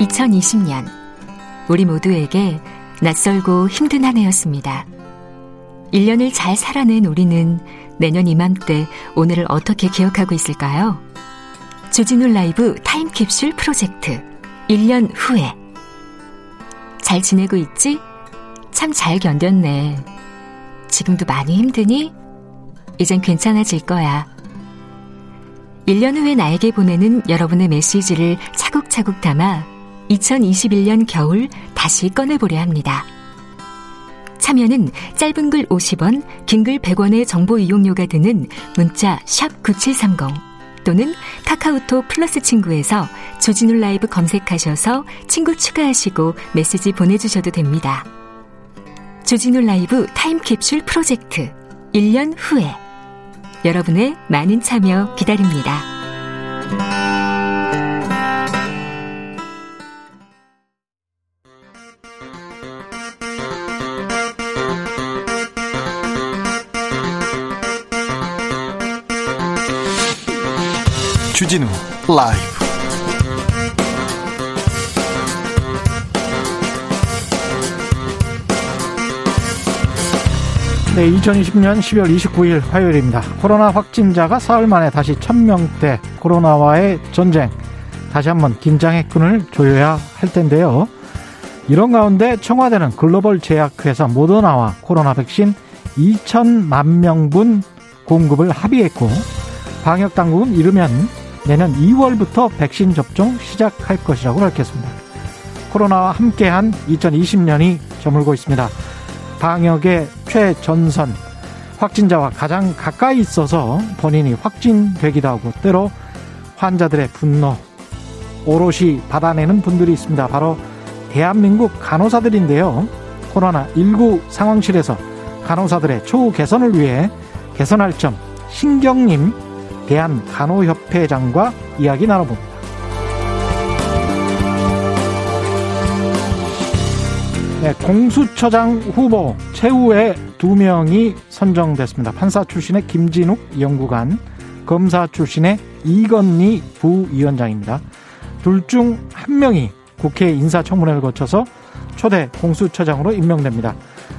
(2020년) 우리 모두에게 낯설고 힘든 한 해였습니다. 1년을 잘 살아낸 우리는 내년 이맘때 오늘을 어떻게 기억하고 있을까요? 주진우 라이브 타임캡슐 프로젝트 1년 후에 잘 지내고 있지? 참 잘 견뎠네. 지금도 많이 힘드니? 이젠 괜찮아질 거야. 1년 후에 나에게 보내는 여러분의 메시지를 차곡차곡 담아 2021년 겨울 다시 꺼내보려 합니다. 참여는 짧은 글 50원, 긴 글 100원의 정보 이용료가 드는 문자 9730 또는 카카오톡 플러스 친구에서 조진우 라이브 검색하셔서 친구 추가하시고 메시지 보내주셔도 됩니다. 조진우 라이브 타임캡슐 프로젝트 1년 후에 여러분의 많은 참여 기다립니다. 주진우 라이브 네, 2020년 12월 29일 화요일입니다. 코로나 확진자가 사흘 만에 다시 1000명대 코로나와의 전쟁. 다시 한번 긴장의 끈을 조여야 할 텐데요. 이런 가운데 청와대는 글로벌 제약회사 모더나와 코로나 백신 2천만 명분 공급을 합의했고 방역 당국은 이르면 내년 2월부터 백신 접종 시작할 것이라고 밝혔습니다. 코로나와 함께한 2020년이 저물고 있습니다. 방역의 최전선, 확진자와 가장 가까이 있어서 본인이 확진되기도 하고 때로 환자들의 분노, 오롯이 받아내는 분들이 있습니다. 바로 대한민국 간호사들인데요. 코로나19 상황실에서 간호사들의 초우 개선을 위해 개선할 점, 신경님 대한간호협회장과 이야기 나눠봅니다. 네, 공수처장 후보 최후의 두 명이 선정됐습니다. 판사 출신의 김진욱 연구관, 검사 출신의 이건희 부위원장입니다. 둘 중 한 명이 국회 인사청문회를 거쳐서 초대 공수처장으로 임명됩니다.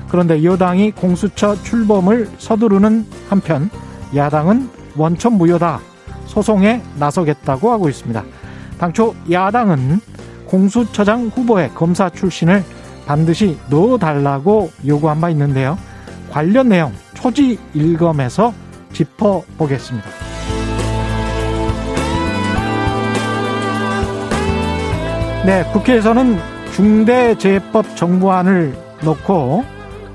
그런데 여당이 공수처 출범을 서두르는 한편 야당은 원천 무효다 소송에 나서겠다고 하고 있습니다. 당초 야당은 공수처장 후보의 검사 출신을 반드시 넣어달라고 요구한 바 있는데요. 관련 내용 초지 일검에서 짚어보겠습니다. 네, 국회에서는 중대재해법 정부안을 놓고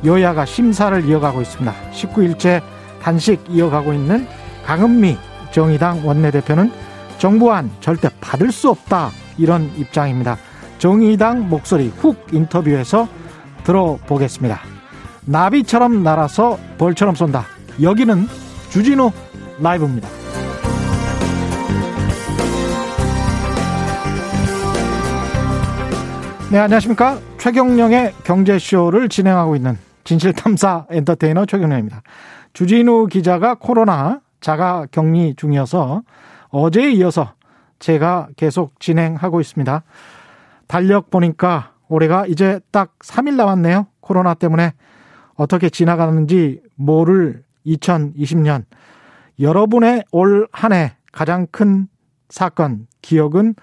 여야가 심사를 이어가고 있습니다. 19일째 단식 이어가고 있는 강은미 정의당 원내대표는 정부안 절대 받을 수 없다 이런 입장입니다. 정의당 목소리 훅 인터뷰에서 들어보겠습니다. 나비처럼 날아서 벌처럼 쏜다. 여기는 주진우 라이브입니다. 네, 안녕하십니까. 최경령의 경제쇼를 진행하고 있는 진실탐사 엔터테이너 최경령입니다. 주진우 기자가 코로나 자가 격리 중이어서 어제에 이어서 제가 계속 진행하고 있습니다. 달력 보니까 올해가 이제 딱 3일 남았네요. 코로나 때문에 어떻게 지나가는지 모를 2020년. 여러분의 올 한 해 가장 큰 사건, 기억은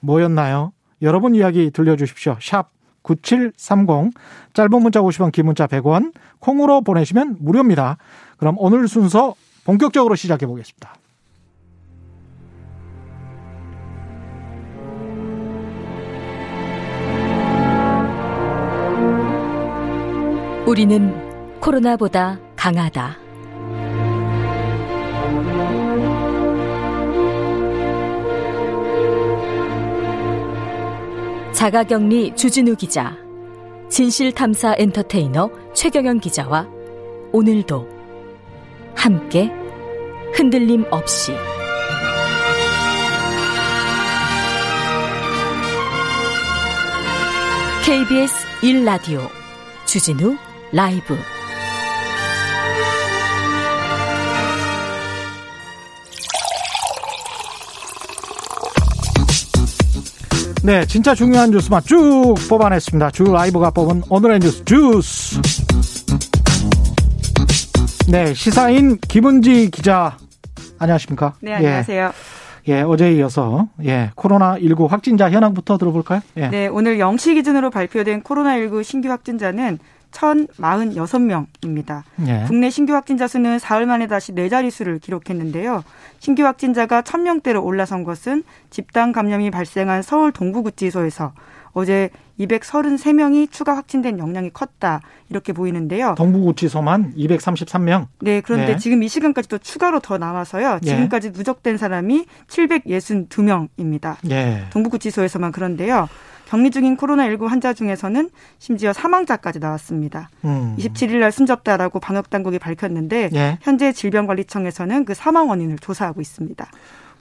뭐였나요? 여러분 이야기 들려주십시오. 샵 9730, 짧은 문자 50원, 긴 문자 100원, 콩으로 보내시면 무료입니다. 그럼 오늘 순서 본격적으로 시작해 보겠습니다. 우리는 코로나보다 강하다. 자가격리 주진우 기자, 진실탐사 엔터테이너 최경영 기자와 오늘도 함께 흔들림 없이 KBS 1라디오 주진우 라이브 네, 진짜 중요한 뉴스만 쭉 뽑아냈습니다. 주 라이브가 뽑은 오늘의 뉴스 주스. 네, 시사인 김은지 기자 안녕하십니까? 네, 예. 안녕하세요. 예. 예 어제에 이어서 예, 코로나19 확진자 현황부터 들어볼까요? 예. 네, 오늘 영시 기준으로 발표된 코로나19 신규 확진자는 1,046명입니다. 예. 국내 신규 확진자 수는 사흘 만에 다시 네 자릿수를 기록했는데요. 신규 확진자가 1,000명대로 올라선 것은 집단 감염이 발생한 서울 동부구치소에서 어제 233명이 추가 확진된 영향이 컸다 이렇게 보이는데요. 동부구치소만 233명. 네, 그런데 네. 지금 이 시간까지도 추가로 더 나와서요. 지금까지 예. 누적된 사람이 762명입니다. 예. 동부구치소에서만 그런데요. 격리 중인 코로나19 환자 중에서는 심지어 사망자까지 나왔습니다. 음. 27일 날 숨졌다라고 방역 당국이 밝혔는데 예. 현재 질병관리청에서는 그 사망 원인을 조사하고 있습니다.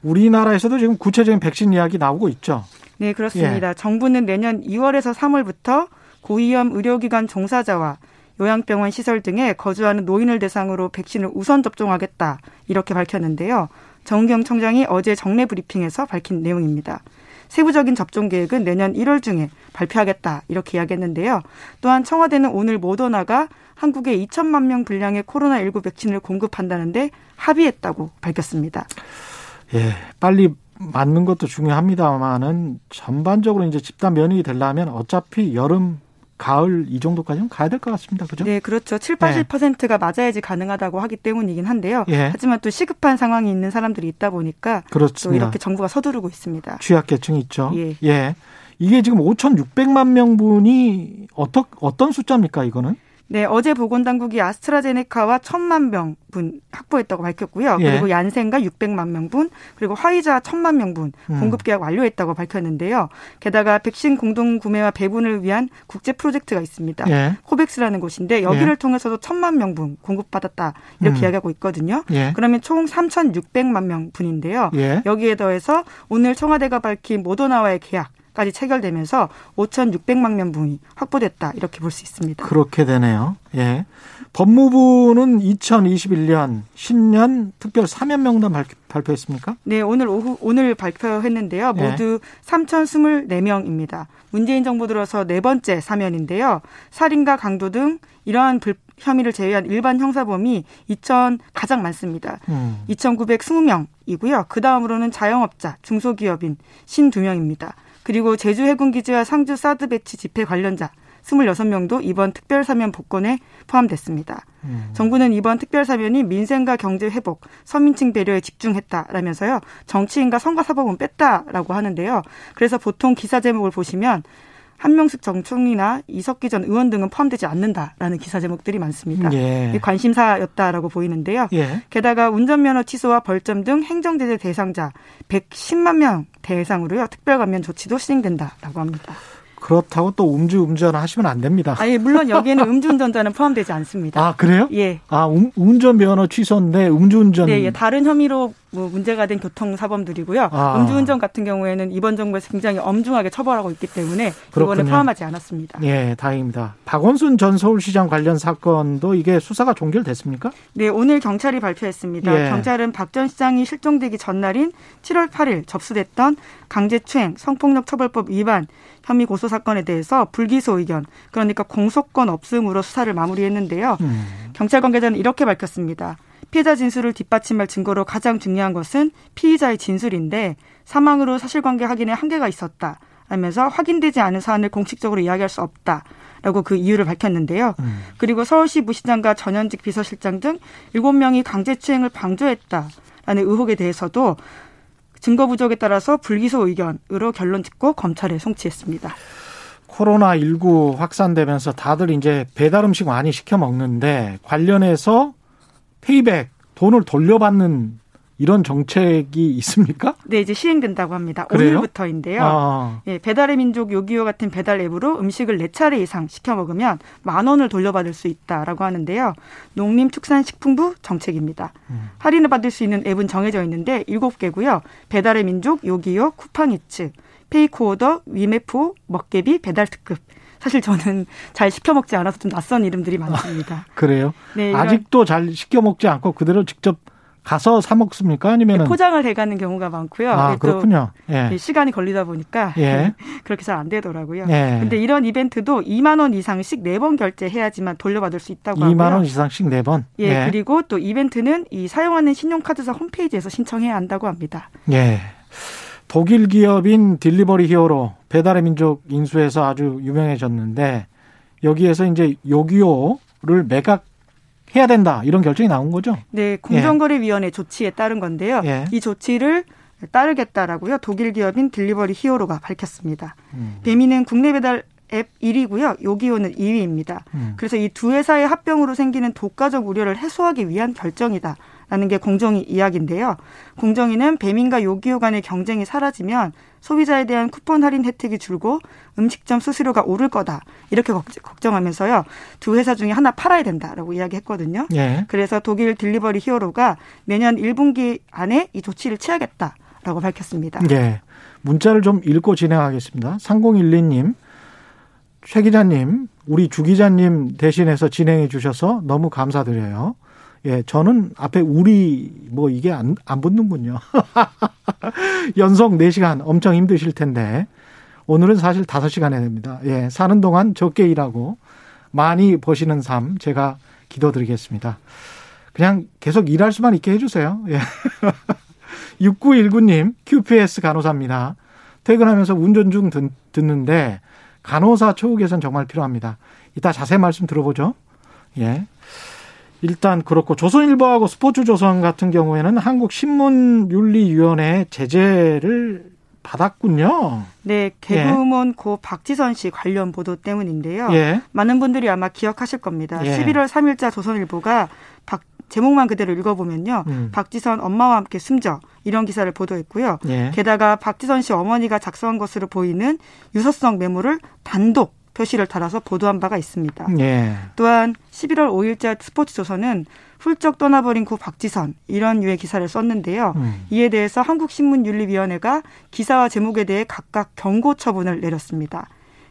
우리나라에서도 지금 구체적인 백신 이야기 나오고 있죠. 네, 그렇습니다. 예. 정부는 내년 2월에서 3월부터 고위험 의료기관 종사자와 요양병원 시설 등에 거주하는 노인을 대상으로 백신을 우선 접종하겠다 이렇게 밝혔는데요. 정경 청장이 어제 정례 브리핑에서 밝힌 내용입니다. 세부적인 접종 계획은 내년 1월 중에 발표하겠다 이렇게 이야기했는데요. 또한 청와대는 오늘 모더나가 한국에 2천만 명 분량의 코로나19 백신을 공급한다는데 합의했다고 밝혔습니다. 예, 빨리 맞는 것도 중요합니다만은 전반적으로 이제 집단 면역이 되려면 어차피 여름 가을 이 정도까지는 가야 될 것 같습니다. 그죠? 네, 그렇죠. 7, 80%가 네. 맞아야지 가능하다고 하기 때문이긴 한데요. 예. 하지만 또 시급한 상황이 있는 사람들이 있다 보니까 그렇습니다. 또 이렇게 정부가 서두르고 있습니다. 취약계층이 있죠. 예. 예. 이게 지금 5,600만 명분이 어떤 어떤 숫자입니까, 이거는? 네, 어제 보건당국이 아스트라제네카와 천만 명분 확보했다고 밝혔고요. 예. 그리고 얀센과 600만 명분, 그리고 화이자 천만 명분 음. 공급 계약 완료했다고 밝혔는데요. 게다가 백신 공동 구매와 배분을 위한 국제 프로젝트가 있습니다. 예. 코백스라는 곳인데 여기를 예. 통해서도 천만 명분 공급받았다 이렇게 음. 이야기하고 있거든요. 예. 그러면 총 3,600만 명분인데요. 예. 여기에 더해서 오늘 청와대가 밝힌 모더나와의 계약 까지 체결되면서 5,600만 명분이 확보됐다 이렇게 볼 수 있습니다. 그렇게 되네요. 예. 법무부는 2021년 신년 특별 사면 명단 발표, 했습니까 네, 오늘 오후 오늘 발표했는데요. 예. 모두 예. 3,024명입니다. 문재인 정부 들어서 네 번째 사면인데요. 살인과 강도 등 이러한 불, 혐의를 제외한 일반 형사범이 2천 가장 많습니다. 음. 2,920명이고요. 그 다음으로는 자영업자, 중소기업인 52명입니다. 그리고 제주 해군기지와 상주 사드 배치 집회 관련자 26명도 이번 특별사면 복권에 포함됐습니다. 음. 정부는 이번 특별사면이 민생과 경제 회복, 서민층 배려에 집중했다라면서요. 정치인과 선거사법은 뺐다라고 하는데요. 그래서 보통 기사 제목을 보시면 한명숙 정총리나 이석기 전 의원 등은 포함되지 않는다라는 기사 제목들이 많습니다. 예. 관심사였다라고 보이는데요. 예. 게다가 운전면허 취소와 벌점 등 행정제재 대상자 110만 명 대상으로요 특별감면 조치도 시행된다라고 합니다. 그렇다고 또 음주운전 하시면 안 됩니다. 아니 물론 여기에는 음주운전자는 포함되지 않습니다. 아 그래요? 예. 아 음, 운전 면허 취소인데 음주운전. 네, 예. 다른 혐의로 뭐 문제가 된 교통 사범들이고요. 아. 음주운전 같은 경우에는 이번 정부에서 굉장히 엄중하게 처벌하고 있기 때문에 그거는 포함하지 않았습니다. 예, 다행입니다. 박원순 전 서울시장 관련 사건도 이게 수사가 종결됐습니까? 네, 오늘 경찰이 발표했습니다. 예. 경찰은 박 전 시장이 실종되기 전날인 7월 8일 접수됐던 강제추행 성폭력 처벌법 위반 혐의 고소 사건에 대해서 불기소 의견, 그러니까 공소권 없음으로 수사를 마무리했는데요. 음. 경찰 관계자는 이렇게 밝혔습니다. 피해자 진술을 뒷받침할 증거로 가장 중요한 것은 피의자의 진술인데 사망으로 사실관계 확인에 한계가 있었다. 하면서 확인되지 않은 사안을 공식적으로 이야기할 수 없다. 라고 그 이유를 밝혔는데요. 음. 그리고 서울시 부시장과 전현직 비서실장 등 7명이 강제추행을 방조했다 라는 의혹에 대해서도 증거 부족에 따라서 불기소 의견으로 결론 짓고 검찰에 송치했습니다. 코로나19 확산되면서 다들 이제 배달 음식 많이 시켜 먹는데 관련해서 페이백 돈을 돌려받는 이런 정책이 있습니까? 네, 이제 시행된다고 합니다. 그래요? 오늘부터인데요. 아. 예, 배달의 민족 요기요 같은 배달 앱으로 음식을 네 차례 이상 시켜 먹으면 만 원을 돌려받을 수 있다라고 하는데요. 농림축산식품부 정책입니다. 음. 할인을 받을 수 있는 앱은 정해져 있는데 일곱 개고요. 배달의 민족 요기요 쿠팡이츠 페이코오더 위메프 먹깨비 배달 특급 사실 저는 잘 시켜 먹지 않아서 좀 낯선 이름들이 많습니다. 아, 그래요? 네, 아직도 잘 시켜 먹지 않고 그대로 직접 가서 사 먹습니까? 아니면 포장을 해가는 경우가 많고요. 아 그렇군요. 예. 시간이 걸리다 보니까 예. 그렇게 잘 안 되더라고요. 예. 근데 이런 이벤트도 2만 원 이상씩 네 번 결제해야지만 돌려받을 수 있다고 2만 하고요. 원 이상씩 네 번. 예, 예, 그리고 또 이벤트는 이 사용하는 신용카드사 홈페이지에서 신청해야 한다고 합니다. 예. 독일 기업인 딜리버리 히어로 배달의 민족 인수해서 아주 유명해졌는데 여기에서 이제 요기요를 매각 해야 된다 이런 결정이 나온 거죠. 네, 공정거래위원회 조치에 따른 건데요. 예. 이 조치를 따르겠다라고요. 독일 기업인 딜리버리 히어로가 밝혔습니다. 음. 배민은 국내 배달 앱 1위고요. 요기요는 2위입니다. 음. 그래서 이 두 회사의 합병으로 생기는 독과적 우려를 해소하기 위한 결정이다. 라는 게 공정위 이야기인데요. 공정위는 배민과 요기요 간의 경쟁이 사라지면 소비자에 대한 쿠폰 할인 혜택이 줄고 음식점 수수료가 오를 거다. 이렇게 걱정하면서요. 두 회사 중에 하나 팔아야 된다라고 이야기했거든요. 예. 그래서 독일 딜리버리 히어로가 내년 1분기 안에 이 조치를 취하겠다라고 밝혔습니다. 예. 문자를 좀 읽고 진행하겠습니다. 3012님. 최 기자님, 우리 주 기자님 대신해서 진행해 주셔서 너무 감사드려요. 예, 저는 앞에 우리 뭐 이게 안, 안 붙는군요. 연속 4시간 엄청 힘드실 텐데 오늘은 사실 5시간 해야 됩니다. 예, 사는 동안 적게 일하고 많이 버시는 삶 제가 기도드리겠습니다. 그냥 계속 일할 수만 있게 해주세요. 예. 6919님, QPS 간호사입니다. 퇴근하면서 운전 중 듣, 듣는데 간호사 처우 개선 정말 필요합니다. 이따 자세히 말씀 들어보죠. 예. 일단 그렇고 조선일보하고 스포츠조선 같은 경우에는 한국신문윤리위원회 제재를 받았군요. 네, 개그우먼 예. 고 박지선 씨 관련 보도 때문인데요. 예. 많은 분들이 아마 기억하실 겁니다. 예. 11월 3일자 조선일보가 박, 제목만 그대로 읽어보면요. 음. 박지선 엄마와 함께 숨져 이런 기사를 보도했고요. 예. 게다가 박지선 씨 어머니가 작성한 것으로 보이는 유서성 메모를 단독 표시를 달아서 보도한 바가 있습니다. 예. 또한 11월 5일자 스포츠조선은 훌쩍 떠나버린 구 박지선 이런 유의 기사를 썼는데요. 음. 이에 대해서 한국신문윤리위원회가 기사와 제목에 대해 각각 경고 처분을 내렸습니다.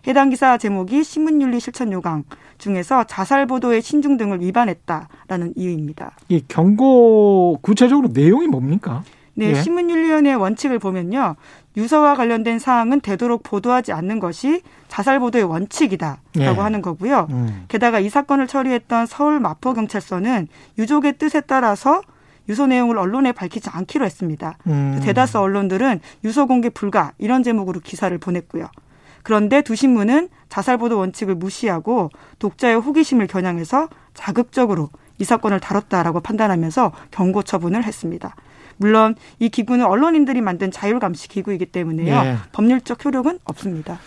해당 기사 제목이 신문윤리 실천 요강 중에서 자살 보도의 신중 등을 위반했다라는 이유입니다. 이 경고 구체적으로 내용이 뭡니까? 네, 예. 신문윤리위원회 원칙을 보면요. 유서와 관련된 사항은 되도록 보도하지 않는 것이 자살 보도의 원칙이다라고 예. 하는 거고요. 음. 게다가 이 사건을 처리했던 서울 마포 경찰서는 유족의 뜻에 따라서 유서 내용을 언론에 밝히지 않기로 했습니다. 음. 대다수 언론들은 유서 공개 불가 이런 제목으로 기사를 보냈고요. 그런데 두 신문은 자살 보도 원칙을 무시하고 독자의 호기심을 겨냥해서 자극적으로 이 사건을 다뤘다라고 판단하면서 경고 처분을 했습니다. 물론 이 기구는 언론인들이 만든 자율감시 기구이기 때문에요. 네. 법률적 효력은 없습니다.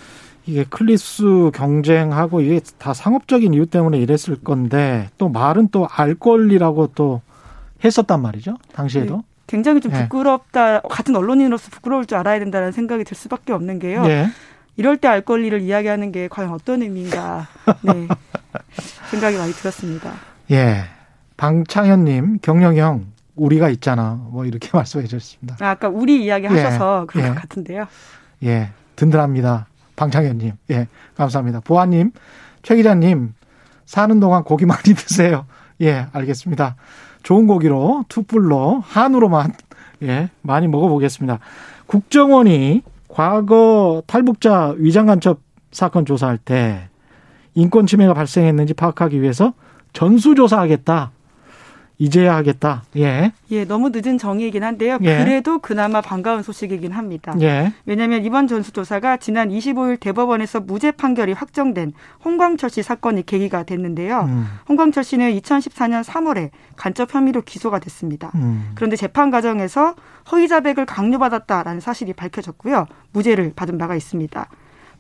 이게 클릭수 경쟁하고 이게 다 상업적인 이유 때문에 이랬을 건데 또 말은 또 알 권리라고 또 했었단 말이죠. 당시에도. 네. 굉장히 좀 부끄럽다. 네. 같은 언론인으로서 부끄러울 줄 알아야 된다는 생각이 들 수밖에 없는 게요. 네. 이럴 때 알 권리를 이야기하는 게 과연 어떤 의미인가 네. 생각이 많이 들었습니다. 예. 방창현님, 경영형 우리가 있잖아. 뭐 이렇게 말씀해 주셨습니다. 아, 까 우리 이야기 하셔서 예. 그런 예. 것 같은데요. 예. 든든합니다. 방창현님. 예. 감사합니다. 보아님, 최 기자님, 사는 동안 고기 많이 드세요. 예. 알겠습니다. 좋은 고기로, 투뿔로, 한우로만, 예. 많이 먹어보겠습니다. 국정원이 과거 탈북자 위장간첩 사건 조사할 때 인권 침해가 발생했는지 파악하기 위해서 전수조사하겠다. 이제야 하겠다. 예. 예, 너무 늦은 정의이긴 한데요. 예. 그래도 그나마 반가운 소식이긴 합니다. 예. 왜냐하면 이번 전수조사가 지난 25일 대법원에서 무죄 판결이 확정된 홍광철 씨 사건이 계기가 됐는데요. 음. 홍광철 씨는 2014년 3월에 간첩 혐의로 기소가 됐습니다. 음. 그런데 재판 과정에서 허위 자백을 강요받았다라는 사실이 밝혀졌고요. 무죄를 받은 바가 있습니다.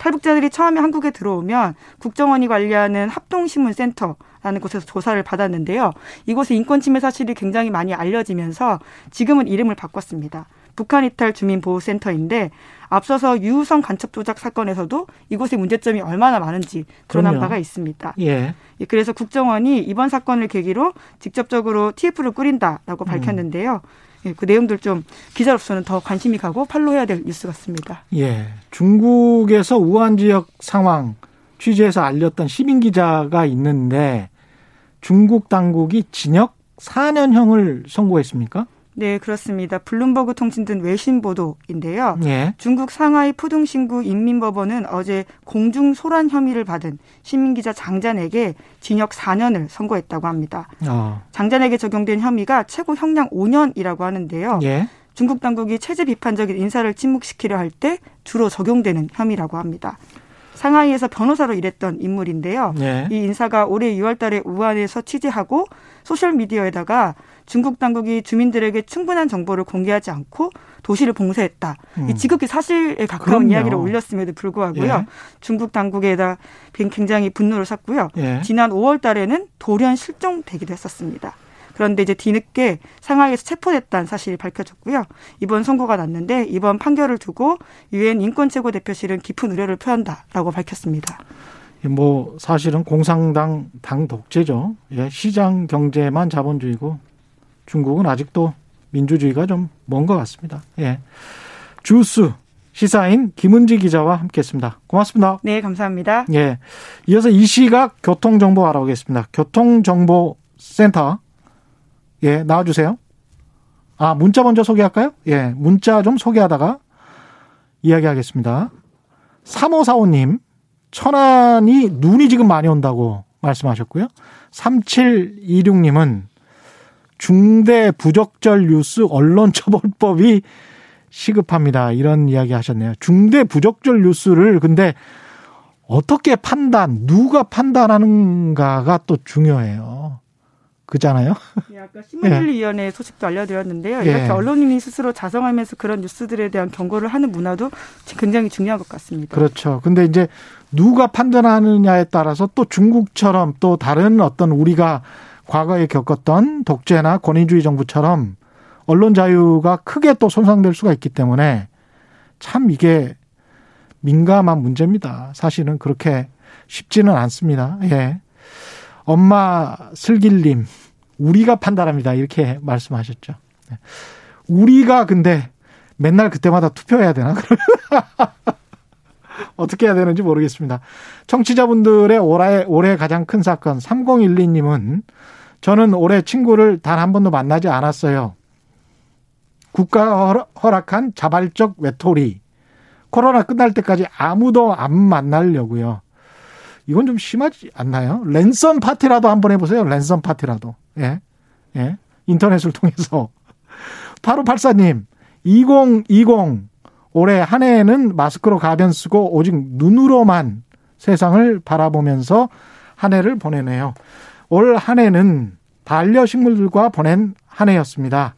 탈북자들이 처음에 한국에 들어오면 국정원이 관리하는 합동신문센터 라는 곳에서 조사를 받았는데요. 이곳의 인권 침해 사실이 굉장히 많이 알려지면서 지금은 이름을 바꿨습니다. 북한 이탈 주민보호센터인데 앞서서 유우성 간첩 조작 사건에서도 이곳의 문제점이 얼마나 많은지 드러난 바가 있습니다. 예. 그래서 국정원이 이번 사건을 계기로 직접적으로 TF를 꾸린다라고 밝혔는데요. 음. 예, 그 내용들 좀 기자로서는 더 관심이 가고 팔로해야 될 뉴스 같습니다. 예. 중국에서 우한 지역 상황 취재해서 알렸던 시민 기자가 있는데 중국 당국이 징역 4년형을 선고했습니까? 네, 그렇습니다. 블룸버그 통신 등 외신 보도인데요. 예. 중국 상하이 푸둥신구 인민법원은 어제 공중 소란 혐의를 받은 시민기자 장잔에게 징역 4년을 선고했다고 합니다. 어. 장잔에게 적용된 혐의가 최고 형량 5년이라고 하는데요. 예. 중국 당국이 체제 비판적인 인사를 침묵시키려 할 때 주로 적용되는 혐의라고 합니다. 상하이에서 변호사로 일했던 인물인데요. 예. 이 인사가 올해 6월 달에 우한에서 취재하고 소셜미디어에다가 중국 당국이 주민들에게 충분한 정보를 공개하지 않고 도시를 봉쇄했다. 음. 이 지극히 사실에 가까운 그럼요. 이야기를 올렸음에도 불구하고요. 예. 중국 당국에다 굉장히 분노를 샀고요. 예. 지난 5월 달에는 돌연 실종되기도 했었습니다. 그런데 이제 뒤늦게 상하이에서 체포됐다는 사실이 밝혀졌고요. 이번 선고가 났는데 이번 판결을 두고 유엔 인권 최고 대표실은 깊은 우려를 표한다라고 밝혔습니다. 뭐 사실은 공산당 당 독재죠. 예, 시장 경제만 자본주의고 중국은 아직도 민주주의가 좀 먼 것 같습니다. 예. 주스 시사인 김은지 기자와 함께했습니다. 고맙습니다. 네, 감사합니다. 예. 이어서 이 시각 교통 정보 알아보겠습니다. 교통 정보 센터. 예, 나와주세요. 아, 문자 먼저 소개할까요? 예, 문자 좀 소개하다가 이야기하겠습니다. 3545님, 천안이 눈이 지금 많이 온다고 말씀하셨고요. 3726님은 중대 부적절 뉴스 언론처벌법이 시급합니다. 이런 이야기 하셨네요. 중대 부적절 뉴스를 근데 어떻게 판단, 누가 판단하는가가 또 중요해요. 그잖아요. 예, 아까 신문윤리위원회 소식도 알려드렸는데요. 예. 이렇게 언론인이 스스로 자성하면서 그런 뉴스들에 대한 경고를 하는 문화도 굉장히 중요한 것 같습니다. 그렇죠. 근데 이제 누가 판단하느냐에 따라서 또 중국처럼 또 다른 어떤 우리가 과거에 겪었던 독재나 권위주의 정부처럼 언론 자유가 크게 또 손상될 수가 있기 때문에 참 이게 민감한 문제입니다. 사실은 그렇게 쉽지는 않습니다. 예. 엄마 슬길님, 우리가 판단합니다. 이렇게 말씀하셨죠. 네. 우리가 근데 맨날 그때마다 투표해야 되나? 어떻게 해야 되는지 모르겠습니다. 청취자분들의 올해, 올해 가장 큰 사건, 3012님은 저는 올해 친구를 단 한 번도 만나지 않았어요. 국가가 허락한 자발적 외톨이. 코로나 끝날 때까지 아무도 안 만나려고요. 이건 좀 심하지 않나요? 랜선 파티라도 한번 해보세요. 랜선 파티라도. 예. 예. 인터넷을 통해서. 8584님, 2020 올해 한 해에는 마스크로 가변 쓰고 오직 눈으로만 세상을 바라보면서 한 해를 보내네요. 올 한 해는 반려식물들과 보낸 한 해였습니다.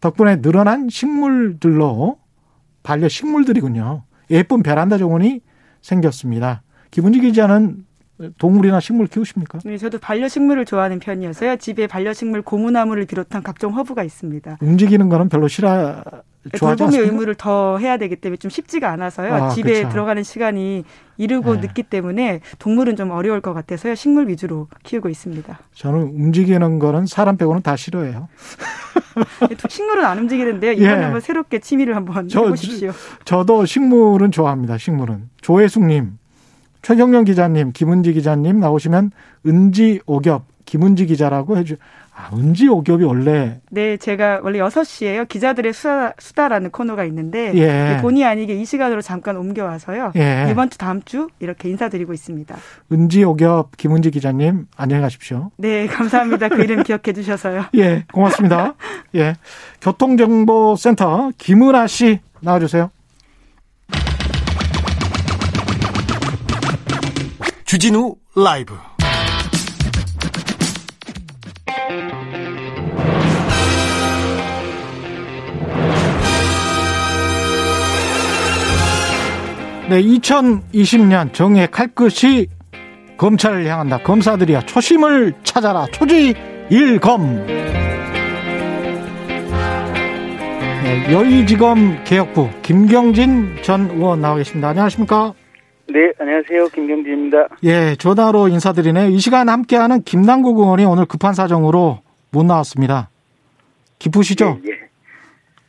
덕분에 늘어난 식물들로 반려식물들이군요. 예쁜 베란다 정원이 생겼습니다. 기분지 기자는 동물이나 식물 키우십니까? 네, 저도 반려식물을 좋아하는 편이어서요. 집에 반려식물 고무나무를 비롯한 각종 허브가 있습니다. 움직이는 거는 별로 싫어 좋아하지 돌봄의? 의무를 더 해야 되기 때문에 좀 쉽지가 않아서요. 아, 집에 그렇죠. 들어가는 시간이 이르고 네. 늦기 때문에 동물은 좀 어려울 것 같아서요. 식물 위주로 키우고 있습니다. 저는 움직이는 거는 사람 빼고는 다 싫어해요. 식물은 안 움직이는데요. 이번에 예. 한번 새롭게 취미를 한번 저- 해보십시오. 저도 식물은 좋아합니다. 식물은. 조혜숙님, 최경련 기자님, 김은지 기자님 나오시면 은지 오겹 김은지 기자라고 해주. 아, 은지 오겹이 원래 네, 제가 원래 6시에요. 기자들의 수다, 수다라는 코너가 있는데 예. 네, 본의 아니게 이 시간으로 잠깐 옮겨와서요. 예. 이번 주 다음 주 이렇게 인사드리고 있습니다. 은지 오겹 김은지 기자님 안녕히 가십시오. 네, 감사합니다. 그 이름 기억해 주셔서요. 예, 고맙습니다. 예. 교통정보센터 김은아 씨 나와 주세요. 주진우 라이브 네, 2020년 정의 칼끝이 검찰을 향한다. 검사들이야 초심을 찾아라. 초지 일검. 네, 여의지검 개혁부 김경진 전 의원 나와 계십니다. 안녕하십니까? 네, 안녕하세요. 김경진입니다. 예, 전화로 인사드리네요. 이 시간 함께하는 김남국 의원이 오늘 급한 사정으로 못 나왔습니다. 기쁘시죠? 예. 예.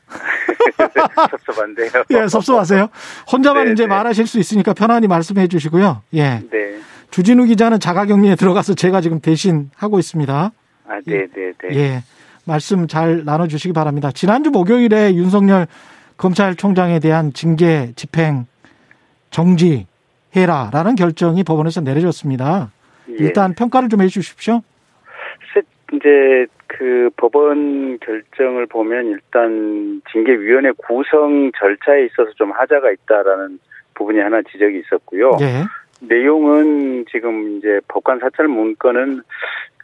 섭섭한데요. 예, 섭섭하세요. 혼자만 네, 이제 네. 말하실 수 있으니까 편안히 말씀해 주시고요. 예. 네. 주진우 기자는 자가격리에 들어가서 제가 지금 대신 하고 있습니다. 아, 네, 네, 네. 예. 말씀 잘 나눠주시기 바랍니다. 지난주 목요일에 윤석열 검찰총장에 대한 징계 집행 정지 해라라는 결정이 법원에서 내려졌습니다. 예. 일단 평가를 좀 해주십시오. 이제 그 법원 결정을 보면 일단 징계위원회 구성 절차에 있어서 좀 하자가 있다라는 부분이 하나 지적이 있었고요. 예. 내용은 지금 이제 법관 사찰 문건은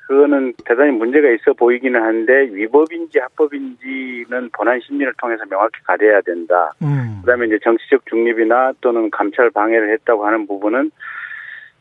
그거는 대단히 문제가 있어 보이기는 한데 위법인지 합법인지는 본안 심리를 통해서 명확히 가려야 된다. 음. 그다음에 이제 정치적 중립이나 또는 감찰 방해를 했다고 하는 부분은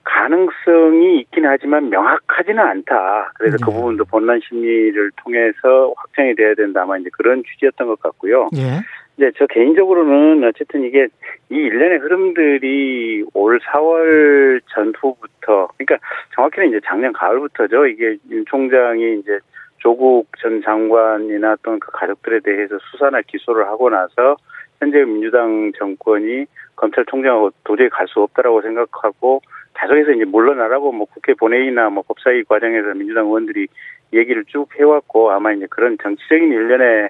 가능성이 있긴 하지만 명확하지는 않다. 그래서 그 네. 부분도 본난 심리를 통해서 확정이 돼야 된다. 아마 이제 그런 취지였던 것 같고요. 예. 이제 저 개인적으로는 어쨌든 이게 이 일련의 흐름들이 올 4월 전후부터 그러니까 정확히는 이제 작년 가을부터죠. 이게 윤 총장이 이제 조국 전 장관이나 또는 그 가족들에 대해서 수사나 기소를 하고 나서 현재 민주당 정권이 검찰총장하고 도저히 갈 수 없다라고 생각하고 계속해서 이제 물러나라고 뭐 국회 본회의나 뭐 법사위 과정에서 민주당 의원들이 얘기를 쭉 해왔고 아마 이제 그런 정치적인 일련의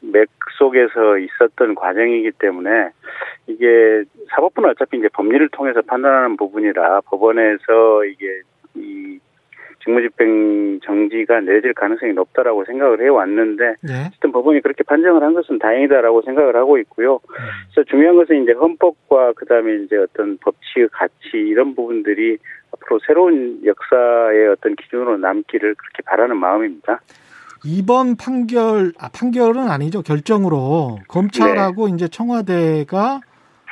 맥 속에서 있었던 과정이기 때문에 이게 사법부는 어차피 이제 법리를 통해서 판단하는 부분이라 법원에서 이게 이 직무집행 정지가 내려질 가능성이 높다라고 생각을 해왔는데 예. 어쨌든 법원이 그렇게 판정을 한 것은 다행이다라고 생각을 하고 있고요. 그래서 중요한 것은 이제 헌법과 그다음에 이제 어떤 법치의 가치 이런 부분들이 앞으로 새로운 역사의 어떤 기준으로 남기를 그렇게 바라는 마음입니다. 이번 판결, 아, 판결은 아니죠. 결정으로 검찰하고 네. 이제 청와대가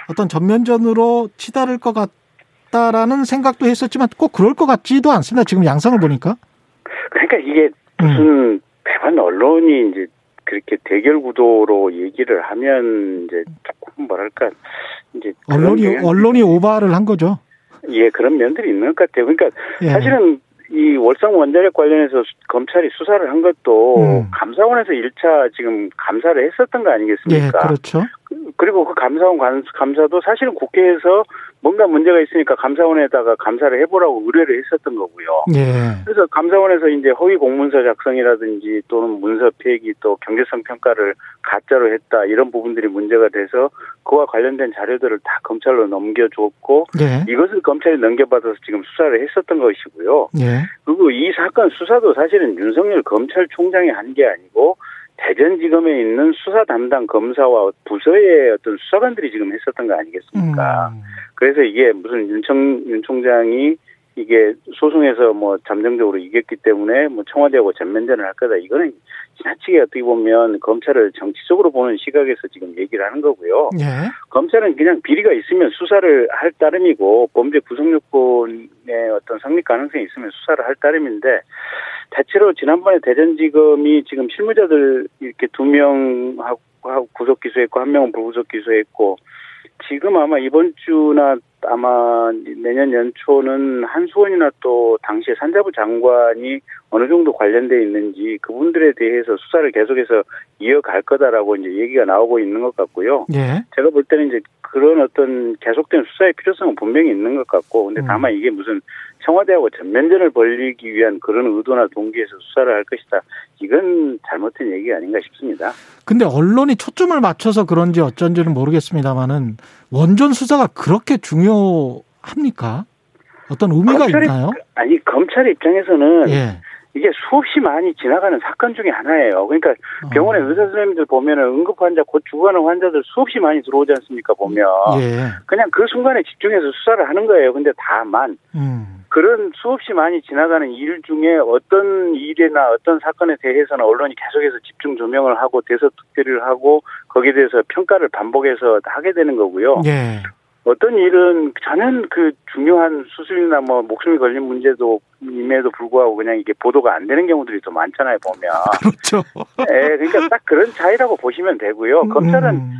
어떤 전면전으로 치달을 것 같다라는 생각도 했었지만 꼭 그럴 것 같지도 않습니다. 지금 양상을 보니까. 그러니까 이게 음. 무슨 대만 언론이 이제 그렇게 대결 구도로 얘기를 하면 이제 조금 뭐랄까 이제 언론이, 언론이 오바를 한 거죠. 예 그런 면들이 있는 것 같아요. 그러니까 예. 사실은 이 월성 원자력 관련해서 수- 검찰이 수사를 한 것도 음. 감사원에서 1차 지금 감사를 했었던 거 예, 아니겠습니까? 그렇죠. 그리고 그 감사원 관- 감사도 사실은 국회에서 뭔가 문제가 있으니까 감사원에다가 감사를 해보라고 의뢰를 했었던 거고요. 예. 그래서 감사원에서 이제 허위 공문서 작성이라든지 또는 문서 폐기 또 경제성 평가를 가짜로 했다 이런 부분들이 문제가 돼서 그와 관련된 자료들을 다 검찰로 넘겨줬고 예. 이것을 검찰이 넘겨받아서 지금 수사를 했었던 것이고요. 예. 그리고 이 사건 수사도 사실은 윤석열 검찰총장이 한 게 아니고 대전지검에 있는 수사 담당 검사와 부서의 어떤 수사관들이 지금 했었던 거 아니겠습니까? 음. 그래서 이게 무슨 윤 청 윤 총장이 이게 소송에서 뭐 잠정적으로 이겼기 때문에 뭐 청와대하고 전면전을 할 거다. 이거는 지나치게 어떻게 보면 검찰을 정치적으로 보는 시각에서 지금 얘기를 하는 거고요. 예. 검찰은 그냥 비리가 있으면 수사를 할 따름이고 범죄 구성요건의 어떤 성립 가능성이 있으면 수사를 할 따름인데 대체로 지난번에 대전지검이 지금 실무자들 이렇게 두 명하고 구속 기소했고 한 명은 불구속 기소했고 지금 아마 이번 주나 아마 내년 연초는 한수원이나 또 당시에 산자부 장관이 어느 정도 관련돼 있는지 그분들에 대해서 수사를 계속해서 이어갈 거다라고 이제 얘기가 나오고 있는 것 같고요. 예. 제가 볼 때는 이제 그런 어떤 계속된 수사의 필요성은 분명히 있는 것 같고, 근데 음. 다만 이게 무슨 청와대하고 전면전을 벌리기 위한 그런 의도나 동기에서 수사를 할 것이다. 이건 잘못된 얘기가 아닌가 싶습니다. 근데 언론이 초점을 맞춰서 그런지 어쩐지는 모르겠습니다만은 원전 수사가 그렇게 중요합니까? 어떤 의미가 검찰이- 있나요? 아니 검찰 입장에서는 예. 이게 수없이 많이 지나가는 사건 중에 하나예요. 그러니까 어. 병원에 의사 선생님들 보면은 응급 환자 곧 죽어가는 환자들 수없이 많이 들어오지 않습니까? 보면 예. 그냥 그 순간에 집중해서 수사를 하는 거예요. 근데 다만 음. 그런 수없이 많이 지나가는 일 중에 어떤 일이나 어떤 사건에 대해서는 언론이 계속해서 집중 조명을 하고 대서 투표를 하고 거기에 대해서 평가를 반복해서 하게 되는 거고요. 예. 어떤 일은 전혀 그 중요한 수술이나 뭐 목숨이 걸린 문제도 임에도 불구하고 그냥 이게 보도가 안 되는 경우들이 더 많잖아요 보면. 그렇죠. 예, 그러니까 딱 그런 차이라고 보시면 되고요. 검찰은 음.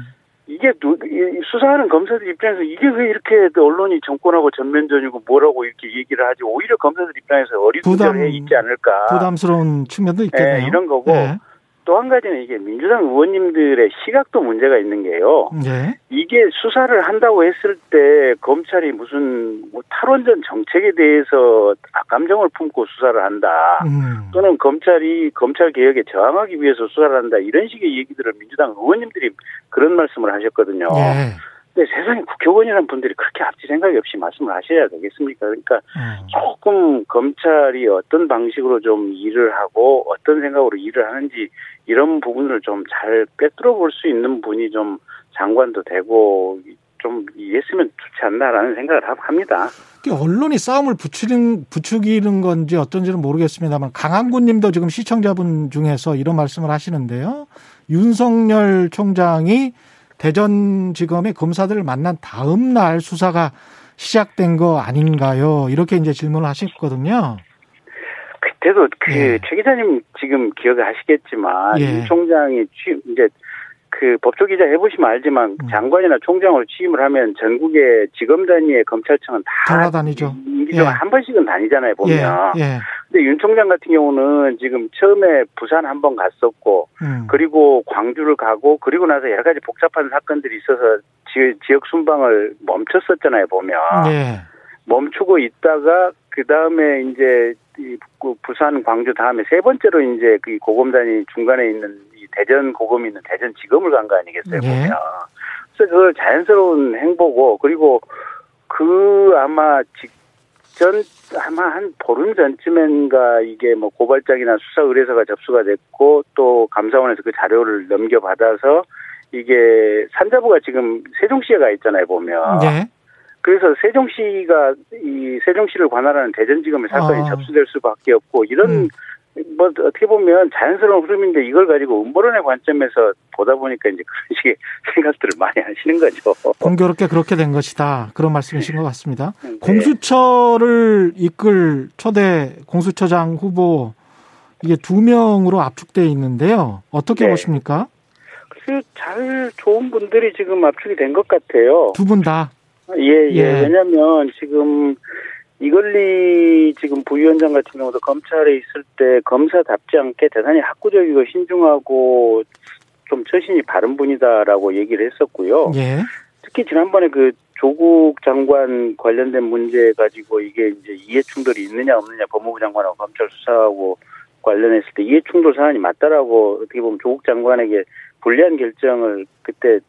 이게 누, 이 수사하는 검사들 입장에서 이게 왜 이렇게 언론이 정권하고 전면전이고 뭐라고 이렇게 얘기를 하지 오히려 검사들 입장에서 부담- 어리둥절해 있지 않을까 부담스러운 측면도 있겠네요. 예, 이런 거고 예. 또 한 가지는 이게 민주당 의원님들의 시각도 문제가 있는 게요. 예. 이게 수사를 한다고 했을 때 검찰이 무슨 뭐 탈원전 정책에 대해서 감정을 품고 수사를 한다. 음. 또는 검찰이 검찰 개혁에 저항하기 위해서 수사를 한다. 이런 식의 얘기들을 민주당 의원님들이 그런 말씀을 하셨거든요. 예. 근데 세상에 국회의원이라는 분들이 그렇게 앞뒤 생각이 없이 말씀을 하셔야 되겠습니까? 그러니까 음. 조금 검찰이 어떤 방식으로 좀 일을 하고 어떤 생각으로 일을 하는지 이런 부분을 좀잘 꿰뚫어 볼 수 있는 분이 좀 장관도 되고 좀 이랬으면 좋지 않나라는 생각을 합니다. 언론이 싸움을 부추기는, 부추기는 건지 어떤지는 모르겠습니다만 강한군 님도 지금 시청자분 중에서 이런 말씀을 하시는데요. 윤석열 총장이 대전지검의 검사들을 만난 다음 날 수사가 시작된 거 아닌가요? 이렇게 이제 질문을 하셨거든요. 그때도 그 예. 최 기자님 지금 기억을 하시겠지만 예. 윤 총장이 취 이제 그 법조 기자 해보시면 알지만 음. 장관이나 총장으로 취임을 하면 전국의 지검 단위의 검찰청은 다 돌아다니죠. 예. 한 번씩은 다니잖아요 보면. 예, 예. 근데 윤 총장 같은 경우는 지금 처음에 부산 한 번 갔었고 음. 그리고 광주를 가고 그리고 나서 여러 가지 복잡한 사건들이 있어서 지, 지역 순방을 멈췄었잖아요 보면 예. 멈추고 있다가 그 다음에 이제 부산 광주 다음에 세 번째로 이제 그 고검단이 중간에 있는 이 대전 고검이 있는 대전 지검을 간 거 아니겠어요 예. 보면 그래서 그걸 자연스러운 행보고 그리고 그 아마 직전 아마 한 보름 전쯤엔가 이게 뭐 고발장이나 수사 의뢰서가 접수가 됐고 또 감사원에서 그 자료를 넘겨받아서 이게 산자부가 지금 세종시에 가 있잖아요 보면 예. 그래서 세종시가 이 세종시를 관할하는 대전지검의 사건이 아. 접수될 수밖에 없고 이런 음. 뭐 어떻게 보면 자연스러운 흐름인데 이걸 가지고 음모론의 관점에서 보다 보니까 이제 그런 식의 생각들을 많이 하시는 거죠. 공교롭게 그렇게 된 것이다. 그런 말씀이신 것 같습니다. 네. 공수처를 이끌 초대 공수처장 후보 이게 두 명으로 압축돼 있는데요. 어떻게 네. 보십니까? 잘 좋은 분들이 지금 압축이 된 것 같아요. 두 분 다. 예, 예. 예. 왜냐면 지금 이걸리 지금 부위원장 같은 경우도 검찰에 있을 때 검사답지 않게 대단히 학구적이고 신중하고 좀 처신이 바른 분이다라고 얘기를 했었고요. 예. 특히 지난번에 그 조국 장관 관련된 문제 가지고 이게 이제 이해 충돌이 있느냐 없느냐 법무부 장관하고 검찰 수사하고 관련했을 때 이해 충돌 사안이 맞다라고 어떻게 보면 조국 장관에게 불리한 결정을 그때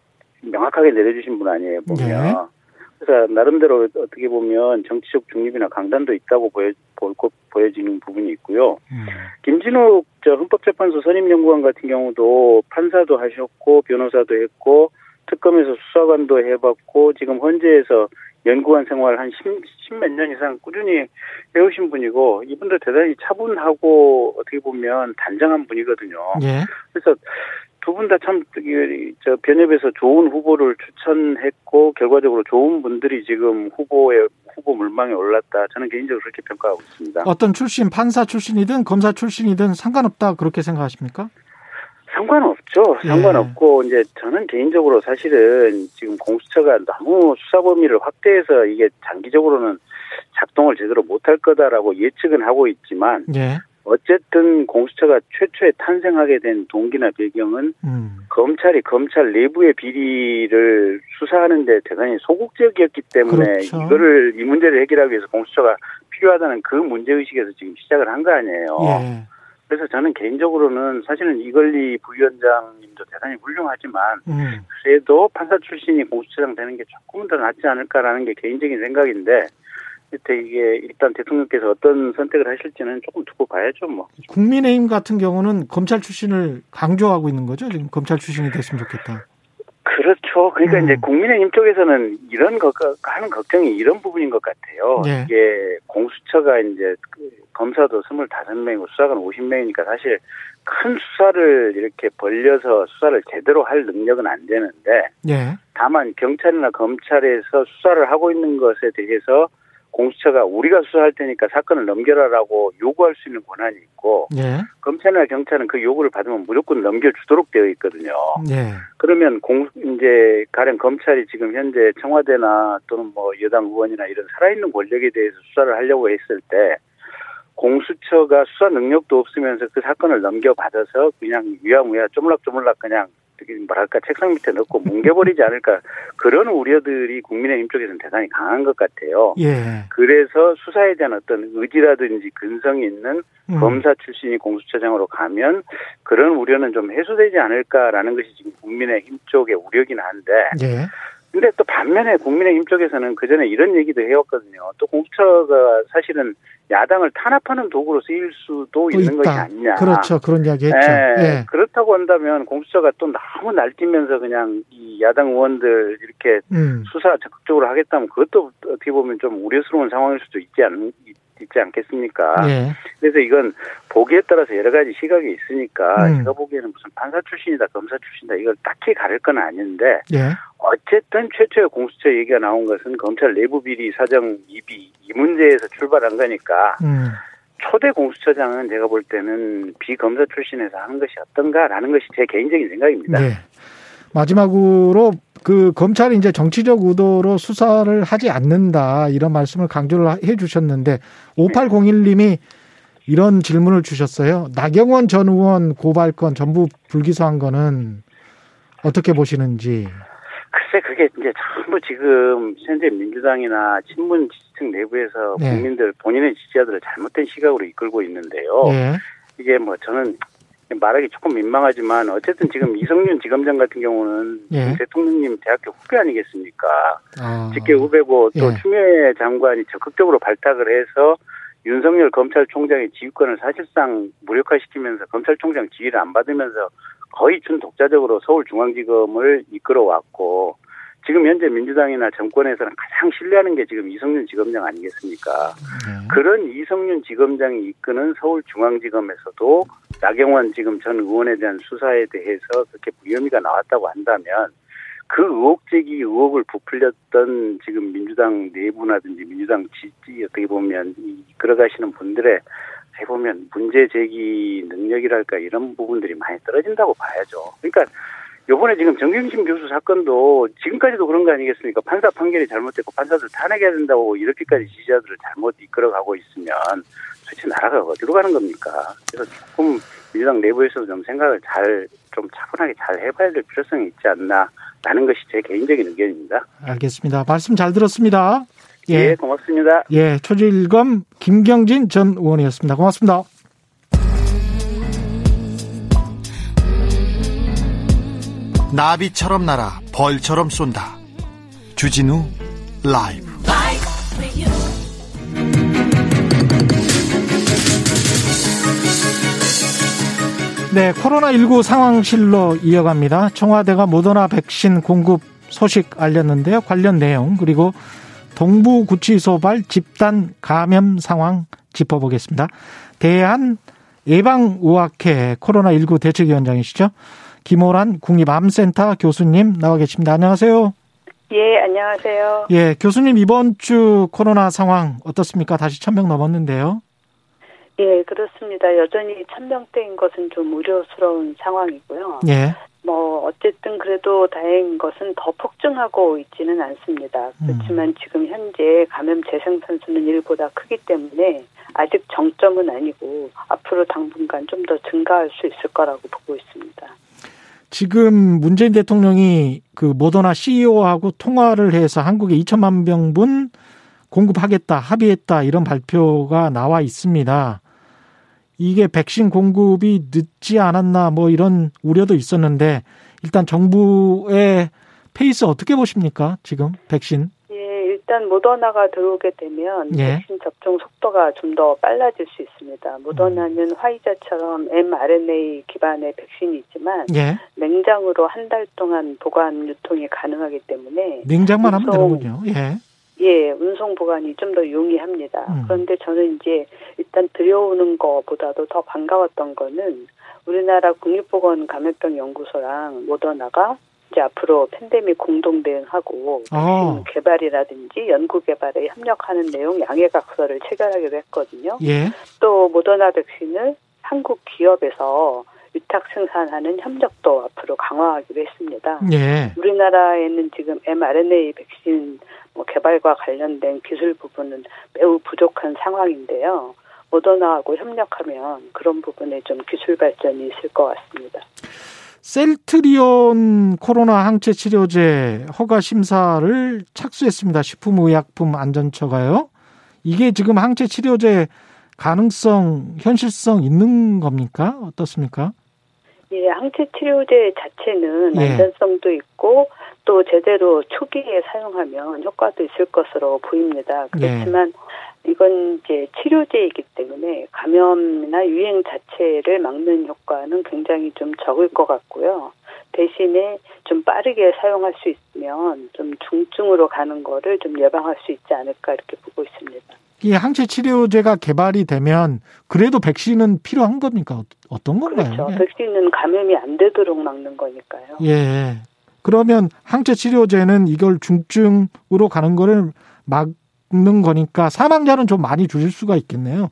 명확하게 내려주신 분 아니에요 보면. 네. 그래서 나름대로 어떻게 보면 정치적 중립이나 강단도 있다고 보여 보- 보여지는 부분이 있고요. 음. 김진욱 저 헌법재판소 선임연구관 같은 경우도 판사도 하셨고 변호사도 했고 특검에서 수사관도 해봤고 지금 헌재에서 연구관 생활 한 10, 몇년 이상 꾸준히 해오신 분이고 이분도 대단히 차분하고 어떻게 보면 단정한 분이거든요. 예. 그래서 두 분 다 참 저 변협에서 좋은 후보를 추천했고 결과적으로 좋은 분들이 지금 후보에 후보 물망에 올랐다. 저는 개인적으로 그렇게 평가하고 있습니다. 어떤 출신, 판사 출신이든 검사 출신이든 상관없다 그렇게 생각하십니까? 상관없죠. 예. 상관없고 이제 저는 개인적으로 사실은 지금 공수처가 너무 수사 범위를 확대해서 이게 장기적으로는 작동을 제대로 못할 거다라고 예측은 하고 있지만 예. 어쨌든 공수처가 최초에 탄생하게 된 동기나 배경은 음. 검찰이 검찰 내부의 비리를 수사하는데 대단히 소극적이었기 때문에 그렇죠. 이거를 이 문제를 해결하기 위해서 공수처가 필요하다는 그 문제 의식에서 지금 시작을 한 거 아니에요. 예. 그래서 저는 개인적으로는 사실은 이걸리 부위원장님도 대단히 훌륭하지만 음. 그래도 판사 출신이 공수처장 되는 게 조금은 더 낫지 않을까라는 게 개인적인 생각인데 이게 일단 대통령께서 어떤 선택을 하실지는 조금 두고 봐야죠 뭐. 국민의힘 같은 경우는 검찰 출신을 강조하고 있는 거죠. 지금 검찰 출신이 됐으면 좋겠다. 그렇죠. 그러니까 음. 이제 국민의힘 쪽에서는 이런 거 하는 걱정이 이런 부분인 것 같아요. 예. 이게 공수처가 이제 그 검사도 25명이고 수사관 50명이니까 사실 큰 수사를 이렇게 벌려서 수사를 제대로 할 능력은 안 되는데 예. 다만 경찰이나 검찰에서 수사를 하고 있는 것에 대해서 공수처가 우리가 수사할 테니까 사건을 넘겨라라고 요구할 수 있는 권한이 있고 예. 검찰이나 경찰은 그 요구를 받으면 무조건 넘겨주도록 되어 있거든요. 예. 그러면 공 이제 가령 검찰이 지금 현재 청와대나 또는 뭐 여당 의원이나 이런 살아있는 권력에 대해서 수사를 하려고 했을 때 공수처가 수사 능력도 없으면서 그 사건을 넘겨받아서 그냥 위야무야 쪼물락쪼물락 그냥 뭐랄까 책상 밑에 넣고 뭉개버리지 않을까 그런 우려들이 국민의힘 쪽에서는 대단히 강한 것 같아요. 예. 그래서 수사에 대한 어떤 의지라든지 근성이 있는 음. 검사 출신이 공수처장으로 가면 그런 우려는 좀 해소되지 않을까라는 것이 지금 국민의힘 쪽의 우려긴 한데 예. 근데 또 반면에 국민의힘 쪽에서는 그 전에 이런 얘기도 해왔거든요. 또 공수처가 사실은 야당을 탄압하는 도구로 쓰일 수도 또 있는 것이 있다. 아니냐. 그렇죠. 그런 이야기 했죠. 예, 예. 그렇다고 한다면 공수처가 또 너무 날뛰면서 그냥 이 야당 의원들 이렇게 음. 수사 적극적으로 하겠다면 그것도 어떻게 보면 좀 우려스러운 상황일 수도 있지 않, 있지 않겠습니까? 예. 그래서 이건 보기에 따라서 여러 가지 시각이 있으니까 음. 제가 보기에는 무슨 판사 출신이다 검사 출신이다 이걸 딱히 가릴 건 아닌데 예. 어쨌든 최초의 공수처 얘기가 나온 것은 검찰 내부 비리 사정 이비 이 문제에서 출발한 거니까 음. 초대 공수처장은 제가 볼 때는 비검사 출신에서 하는 것이 어떤가라는 것이 제 개인적인 생각입니다. 네. 마지막으로 그 검찰이 이제 정치적 의도로 수사를 하지 않는다 이런 말씀을 강조를 해 주셨는데 5801님이 이런 질문을 주셨어요. 나경원 전 의원 고발건 전부 불기소한 거는 어떻게 보시는지. 글쎄 그게 이제 전부 지금 현재 민주당이나 친문 지지층 내부에서 네. 국민들 본인의 지지자들을 잘못된 시각으로 이끌고 있는데요. 예. 이게 뭐 저는 말하기 조금 민망하지만 어쨌든 지금 이성윤 지검장 같은 경우는 예. 대통령님 대학교 후배 아니겠습니까? 아. 직계 후배고 또 예. 추미애 장관이 적극적으로 발탁을 해서 윤석열 검찰총장의 지휘권을 사실상 무력화시키면서 검찰총장 지휘를 안 받으면서 거의 준독자적으로 서울중앙지검을 이끌어왔고 지금 현재 민주당이나 정권에서는 가장 신뢰하는 게 지금 이성윤 지검장 아니겠습니까? 네. 그런 이성윤 지검장이 이끄는 서울중앙지검에서도 나경원 지금 전 의원에 대한 수사에 대해서 그렇게 무혐의가 나왔다고 한다면 그 의혹 제기 의혹을 부풀렸던 지금 민주당 내부나든지 민주당 지지 어떻게 보면 이 이끌어가시는 분들의 어떻게 보면 문제 제기 능력이랄까 이런 부분들이 많이 떨어진다고 봐야죠. 그러니까 요번에 지금 정경심 교수 사건도 지금까지도 그런 거 아니겠습니까? 판사 판결이 잘못됐고 판사들 탄핵해야 된다고 이렇게까지 지지자들을 잘못 이끌어가고 있으면 도대체 나라가 어디로 가는 겁니까? 그래서 조금 민주당 내부에서도 좀 생각을 잘, 좀 차분하게 잘 해봐야 될 필요성이 있지 않나라는 것이 제 개인적인 의견입니다. 알겠습니다. 말씀 잘 들었습니다. 예, 예. 고맙습니다. 예, 초질검 김경진 전 의원이었습니다. 고맙습니다. 나비처럼 날아 벌처럼 쏜다. 주진우 라이브. 네, 코로나19 상황실로 이어갑니다. 청와대가 모더나 백신 공급 소식 알렸는데요. 관련 내용 그리고 동부구치소발 집단 감염 상황 짚어보겠습니다. 대한 예방의학회 코로나19 대책위원장이시죠. 김호란 국립암센터 교수님 나와 계십니다. 안녕하세요. 예, 안녕하세요. 예, 교수님 이번 주 코로나 상황 어떻습니까? 다시 천 명 넘었는데요. 예, 그렇습니다. 여전히 천명대인 것은 좀 우려스러운 상황이고요. 예. 뭐 어쨌든 그래도 다행인 것은 더 폭증하고 있지는 않습니다. 그렇지만 지금 현재 감염 재생산 수는 일보다 크기 때문에 아직 정점은 아니고 앞으로 당분간 좀 더 증가할 수 있을 거라고 보고 있습니다. 지금 문재인 대통령이 그 모더나 CEO하고 통화를 해서 한국에 2천만 명분 공급하겠다, 합의했다 이런 발표가 나와 있습니다. 이게 백신 공급이 늦지 않았나 뭐 이런 우려도 있었는데 일단 정부의 페이스 어떻게 보십니까? 지금 백신? 예, 일단 모더나가 들어오게 되면 예. 백신 접종 속도가 좀 더 빨라질 수 있습니다. 모더나는 화이자처럼 mRNA 기반의 백신이지만 예. 냉장으로 한 달 동안 보관 유통이 가능하기 때문에 냉장만 하면 되는군요. 예. 예, 운송 보관이 좀 더 용이합니다. 음. 그런데 저는 이제 일단 들여오는 것보다도 더 반가웠던 거는 우리나라 국립보건 감염병 연구소랑 모더나가 이제 앞으로 팬데믹 공동 대응하고 어. 백신 개발이라든지 연구 개발에 협력하는 내용 양해각서를 체결하기로 했거든요. 예. 또 모더나 백신을 한국 기업에서 위탁 생산하는 협력도 앞으로 강화하기로 했습니다. 예. 우리나라에는 지금 mRNA 백신 뭐 개발과 관련된 기술 부분은 매우 부족한 상황인데요. 모더나하고 협력하면 그런 부분에 좀 기술 발전이 있을 것 같습니다. 셀트리온 코로나 항체 치료제 허가 심사를 착수했습니다. 식품의약품안전처가요. 이게 지금 항체 치료제 가능성, 현실성 있는 겁니까? 어떻습니까? 예, 항체 치료제 자체는 예. 안전성도 있고 또 제대로 초기에 사용하면 효과도 있을 것으로 보입니다. 그렇지만 예. 이건 이제 치료제이기 때문에 감염이나 유행 자체를 막는 효과는 굉장히 좀 적을 것 같고요. 대신에 좀 빠르게 사용할 수 있으면 좀 중증으로 가는 거를 좀 예방할 수 있지 않을까 이렇게 보고 있습니다. 이 항체 치료제가 개발이 되면 그래도 백신은 필요한 겁니까? 어떤 건가요? 그렇죠. 예. 백신은 감염이 안 되도록 막는 거니까요. 예. 그러면 항체 치료제는 이걸 중증으로 가는 거를 막 는 거니까 사망자는 좀 많이 줄일 수가 있겠네요.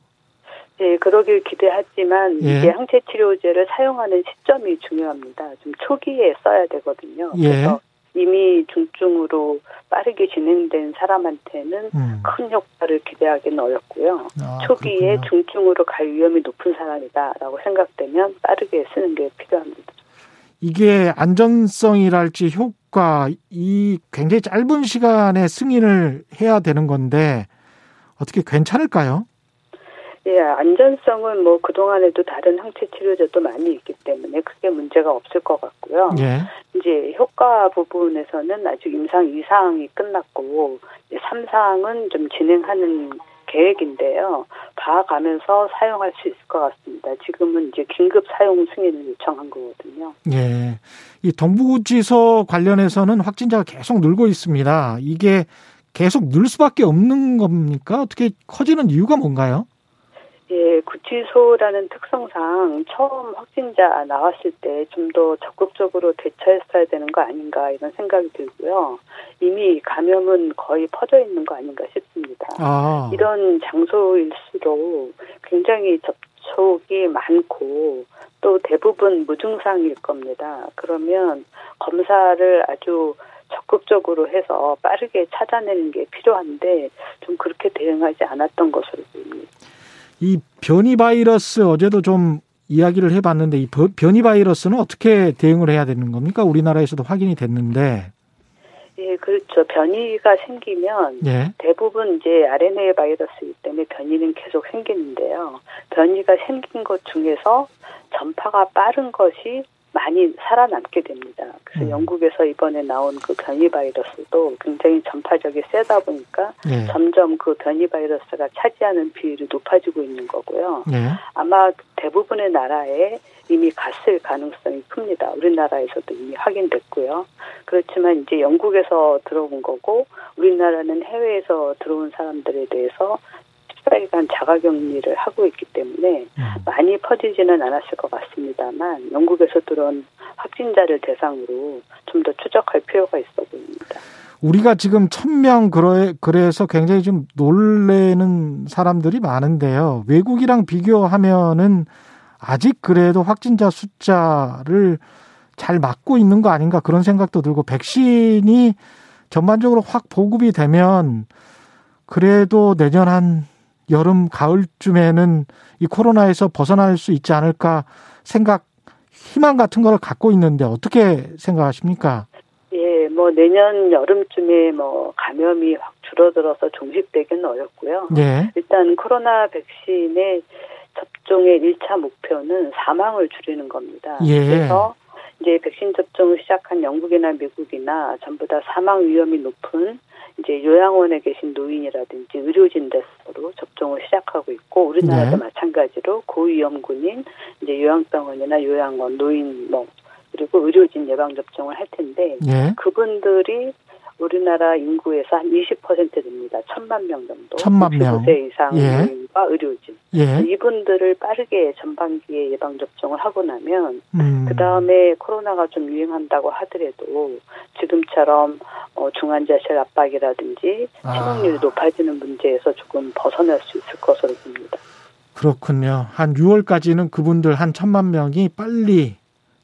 예, 그러길 기대하지만 예. 이게 항체 치료제를 사용하는 시점이 중요합니다. 좀 초기에 써야 되거든요. 예. 그래서 이미 중증으로 빠르게 진행된 사람한테는 음. 큰 효과를 기대하기는 어렵고요. 아, 초기에 그렇구나. 중증으로 갈 위험이 높은 사람이다라고 생각되면 빠르게 쓰는 게 필요합니다. 이게 안전성이랄지 효과 이 굉장히 짧은 시간에 승인을 해야 되는 건데 어떻게 괜찮을까요? 예, 안전성은 뭐 그동안에도 다른 항체 치료제도 많이 있기 때문에 크게 문제가 없을 것 같고요. 예. 이제 효과 부분에서는 아직 임상 2상이 끝났고 3상은 좀 진행하는 계획인데요. 봐가면서 사용할 수 있을 것 같습니다. 지금은 이제 긴급 사용 승인을 요청한 거거든요. 예. 이 동부지소 관련해서는 확진자가 계속 늘고 있습니다. 이게 계속 늘 수밖에 없는 겁니까? 어떻게 커지는 이유가 뭔가요? 예, 구치소라는 특성상 처음 확진자 나왔을 때 좀 더 적극적으로 대처했어야 되는 거 아닌가 이런 생각이 들고요. 이미 감염은 거의 퍼져 있는 거 아닌가 싶습니다. 아. 이런 장소일수록 굉장히 접촉이 많고 또 대부분 무증상일 겁니다. 그러면 검사를 아주 적극적으로 해서 빠르게 찾아내는 게 필요한데 좀 그렇게 대응하지 않았던 것으로 보입니다. 이 변이 바이러스 어제도 좀 이야기를 해봤는데 이 변이 바이러스는 어떻게 대응을 해야 되는 겁니까? 우리나라에서도 확인이 됐는데. 예, 그렇죠. 변이가 생기면 예. 대부분 이제 RNA 바이러스이기 때문에 변이는 계속 생기는데요. 변이가 생긴 것 중에서 전파가 빠른 것이 많이 살아남게 됩니다. 그래서 음. 영국에서 이번에 나온 그 변이 바이러스도 굉장히 전파력이 세다 보니까 네. 점점 그 변이 바이러스가 차지하는 비율이 높아지고 있는 거고요. 네. 아마 대부분의 나라에 이미 갔을 가능성이 큽니다. 우리나라에서도 이미 확인됐고요. 그렇지만 이제 영국에서 들어온 거고 우리나라는 해외에서 들어온 사람들에 대해서 14일간 자가격리를 하고 있기 때문에 음. 많이 퍼지지는 않았을 것 같습니다만 영국에서 들어온 확진자를 대상으로 좀 더 추적할 필요가 있어 보입니다. 우리가 지금 천명 그래서 굉장히 좀 놀래는 사람들이 많은데요. 외국이랑 비교하면은 아직 그래도 확진자 숫자를 잘 막고 있는 거 아닌가 그런 생각도 들고 백신이 전반적으로 확 보급이 되면 그래도 내년 한 여름 가을쯤에는 이 코로나에서 벗어날 수 있지 않을까 생각 희망 같은 걸 갖고 있는데 어떻게 생각하십니까? 예, 뭐 내년 여름쯤에 뭐 감염이 확 줄어들어서 종식되기는 어렵고요. 예. 일단 코로나 백신의 접종의 1차 목표는 사망을 줄이는 겁니다. 예. 그래서 이제 백신 접종을 시작한 영국이나 미국이나 전부 다 사망 위험이 높은 이제 요양원에 계신 노인이라든지 의료진들로 접종을 시작하고 있고 우리나라도 네. 마찬가지로 고위험군인 이제 요양병원이나 요양원 노인 뭐 그리고 의료진 예방 접종을 할 텐데 네. 그분들이 우리나라 인구에서 한 20% 됩니다. 천만 명 정도. 천만 명. 65세 이상 예. 노인과 의료진. 예. 이분들을 빠르게 전반기에 예방 접종을 하고 나면 음. 그 다음에 코로나가 좀 유행한다고 하더라도 지금처럼 어, 중환자실 압박이라든지 치명률이 아. 높아지는 문제에서 조금 벗어날 수 있을 것으로 봅니다. 그렇군요. 한 6월까지는 그분들 한 천만 명이 빨리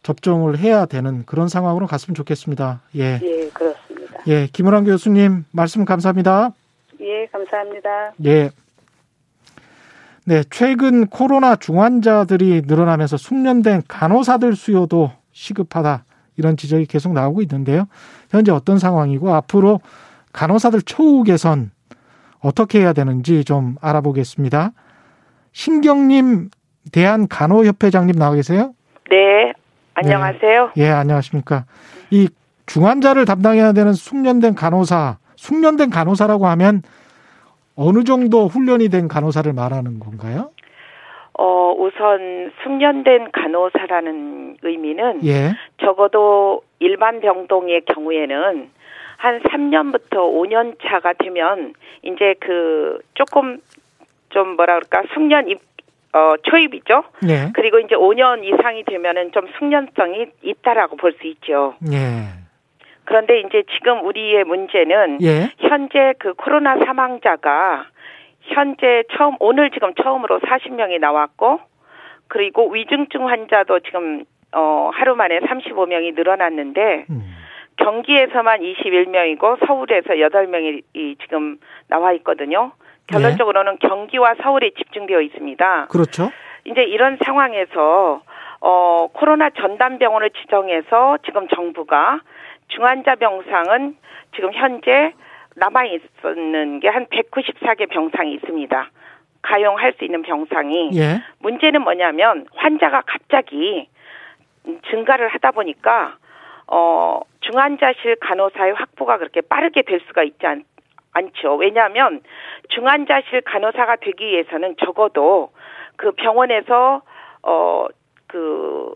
접종을 해야 되는 그런 상황으로 갔으면 좋겠습니다. 예. 예, 그렇습니다. 예, 김은환 교수님 말씀 감사합니다. 예, 감사합니다. 예. 네, 최근 코로나 중환자들이 늘어나면서 숙련된 간호사들 수요도 시급하다. 이런 지적이 계속 나오고 있는데요. 현재 어떤 상황이고 앞으로 간호사들 초우 개선 어떻게 해야 되는지 좀 알아보겠습니다. 신경님 대한 간호협회장님 나와 계세요? 네, 안녕하세요. 네. 예, 안녕하십니까. 이 중환자를 담당해야 되는 숙련된 간호사, 숙련된 간호사라고 하면 어느 정도 훈련이 된 간호사를 말하는 건가요? 어, 우선 숙련된 간호사라는 의미는 예. 적어도 일반 병동의 경우에는 한 3년부터 5년 차가 되면 이제 그 조금 좀 뭐라 그럴까 숙련 입 어, 초입이죠. 예. 그리고 이제 5년 이상이 되면은 좀 숙련성이 있다라고 볼 수 있죠. 예. 그런데 이제 지금 우리의 문제는 예. 현재 그 코로나 사망자가 현재 처음 오늘 지금 처음으로 40명이 나왔고 그리고 위중증 환자도 지금 어 하루 만에 35명이 늘어났는데 음. 경기에서만 21명이고 서울에서 8명이 이 지금 나와 있거든요. 결론적으로는 경기와 서울에 집중되어 있습니다. 그렇죠. 이제 이런 상황에서 어 코로나 전담 병원을 지정해서 지금 정부가 중환자 병상은 지금 현재 남아 있는 게 한 194개 병상이 있습니다. 가용할 수 있는 병상이 예. 문제는 뭐냐면 환자가 갑자기 증가를 하다 보니까 어 중환자실 간호사의 확보가 그렇게 빠르게 될 수가 있지 않, 않죠. 왜냐하면 중환자실 간호사가 되기 위해서는 적어도 그 병원에서 어 그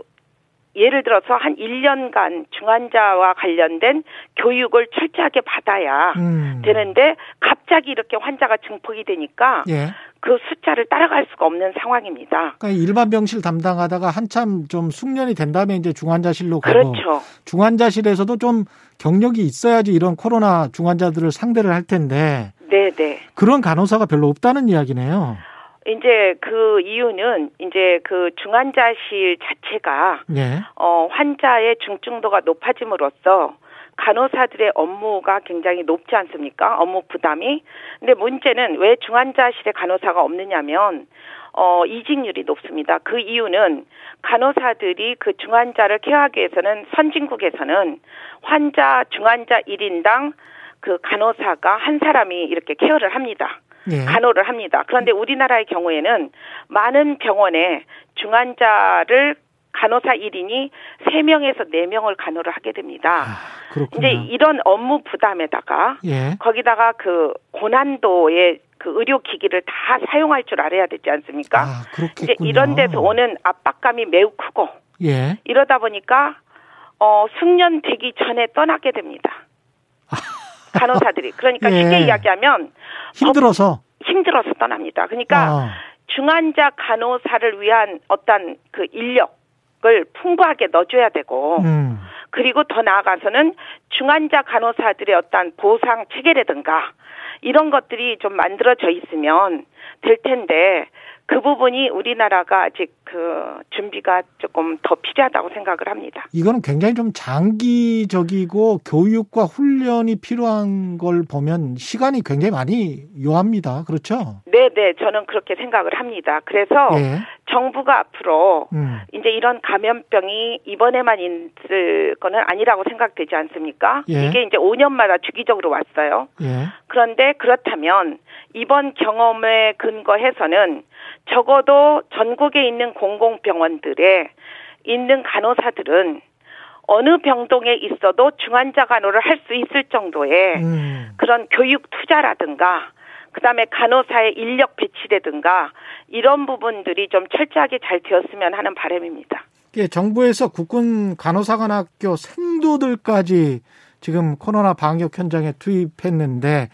예를 들어서 한 1년간 중환자와 관련된 교육을 철저하게 받아야 음. 되는데 갑자기 이렇게 환자가 증폭이 되니까 예. 그 숫자를 따라갈 수가 없는 상황입니다. 그러니까 일반 병실 담당하다가 한참 좀 숙련이 된 다음에 이제 중환자실로 가고 그렇죠. 중환자실에서도 좀 경력이 있어야지 이런 코로나 중환자들을 상대를 할 텐데 네, 네. 그런 간호사가 별로 없다는 이야기네요. 이제 그 이유는 이제 그 중환자실 자체가 예. 어 환자의 중증도가 높아짐으로써 간호사들의 업무가 굉장히 높지 않습니까? 업무 부담이. 근데 문제는 왜 중환자실에 간호사가 없느냐면 어 이직률이 높습니다. 그 이유는 간호사들이 그 중환자를 케어하기 위해서는 선진국에서는 환자 중환자 1인당 그 간호사가 한 사람이 이렇게 케어를 합니다. 예. 간호를 합니다. 그런데 우리나라의 경우에는 많은 병원에 중환자를 간호사 1인이 3명에서 4명을 간호를 하게 됩니다. 아, 그렇군요. 이제 이런 업무 부담에다가 예. 거기다가 그 고난도의 그 의료 기기를 다 사용할 줄 알아야 되지 않습니까? 아, 그렇겠군요. 이제 이런 데서 오는 압박감이 매우 크고 예. 이러다 보니까 어 숙련 되기 전에 떠나게 됩니다. 간호사들이 그러니까 예. 쉽게 이야기하면 힘들어서 힘들어서 떠납니다. 그러니까 어. 중환자 간호사를 위한 어떤 그 인력을 풍부하게 넣어줘야 되고 음. 그리고 더 나아가서는 중환자 간호사들의 어떤 보상 체계라든가 이런 것들이 좀 만들어져 있으면 될 텐데 그 부분이 우리나라가 아직 그 준비가 조금 더 필요하다고 생각을 합니다. 이거는 굉장히 좀 장기적이고 교육과 훈련이 필요한 걸 보면 시간이 굉장히 많이 요합니다. 그렇죠? 네, 네, 저는 그렇게 생각을 합니다. 그래서 예. 정부가 앞으로 음. 이제 이런 감염병이 이번에만 있을 거는 아니라고 생각되지 않습니까? 예. 이게 이제 5년마다 주기적으로 왔어요. 예. 그런데 그렇다면 이번 경험에 근거해서는 적어도 전국에 있는 공공병원들에 있는 간호사들은 어느 병동에 있어도 중환자 간호를 할 수 있을 정도의 음. 그런 교육 투자라든가 그다음에 간호사의 인력 배치라든가 이런 부분들이 좀 철저하게 잘 되었으면 하는 바람입니다. 이게 정부에서 국군 간호사관학교 생도들까지 지금 코로나 방역 현장에 투입했는데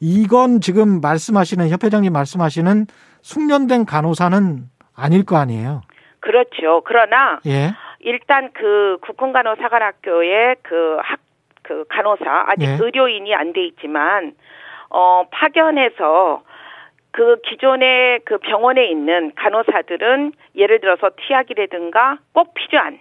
이건 지금 말씀하시는 협회장님 말씀하시는 숙련된 간호사는 아닐 거 아니에요. 그렇죠. 그러나 예. 일단 그 국군간호사관학교의 그 학, 그 간호사, 아직 예. 의료인이 안 돼 있지만, 어, 파견해서 그 기존의 그 병원에 있는 간호사들은 예를 들어서 티약이라든가 꼭 필요한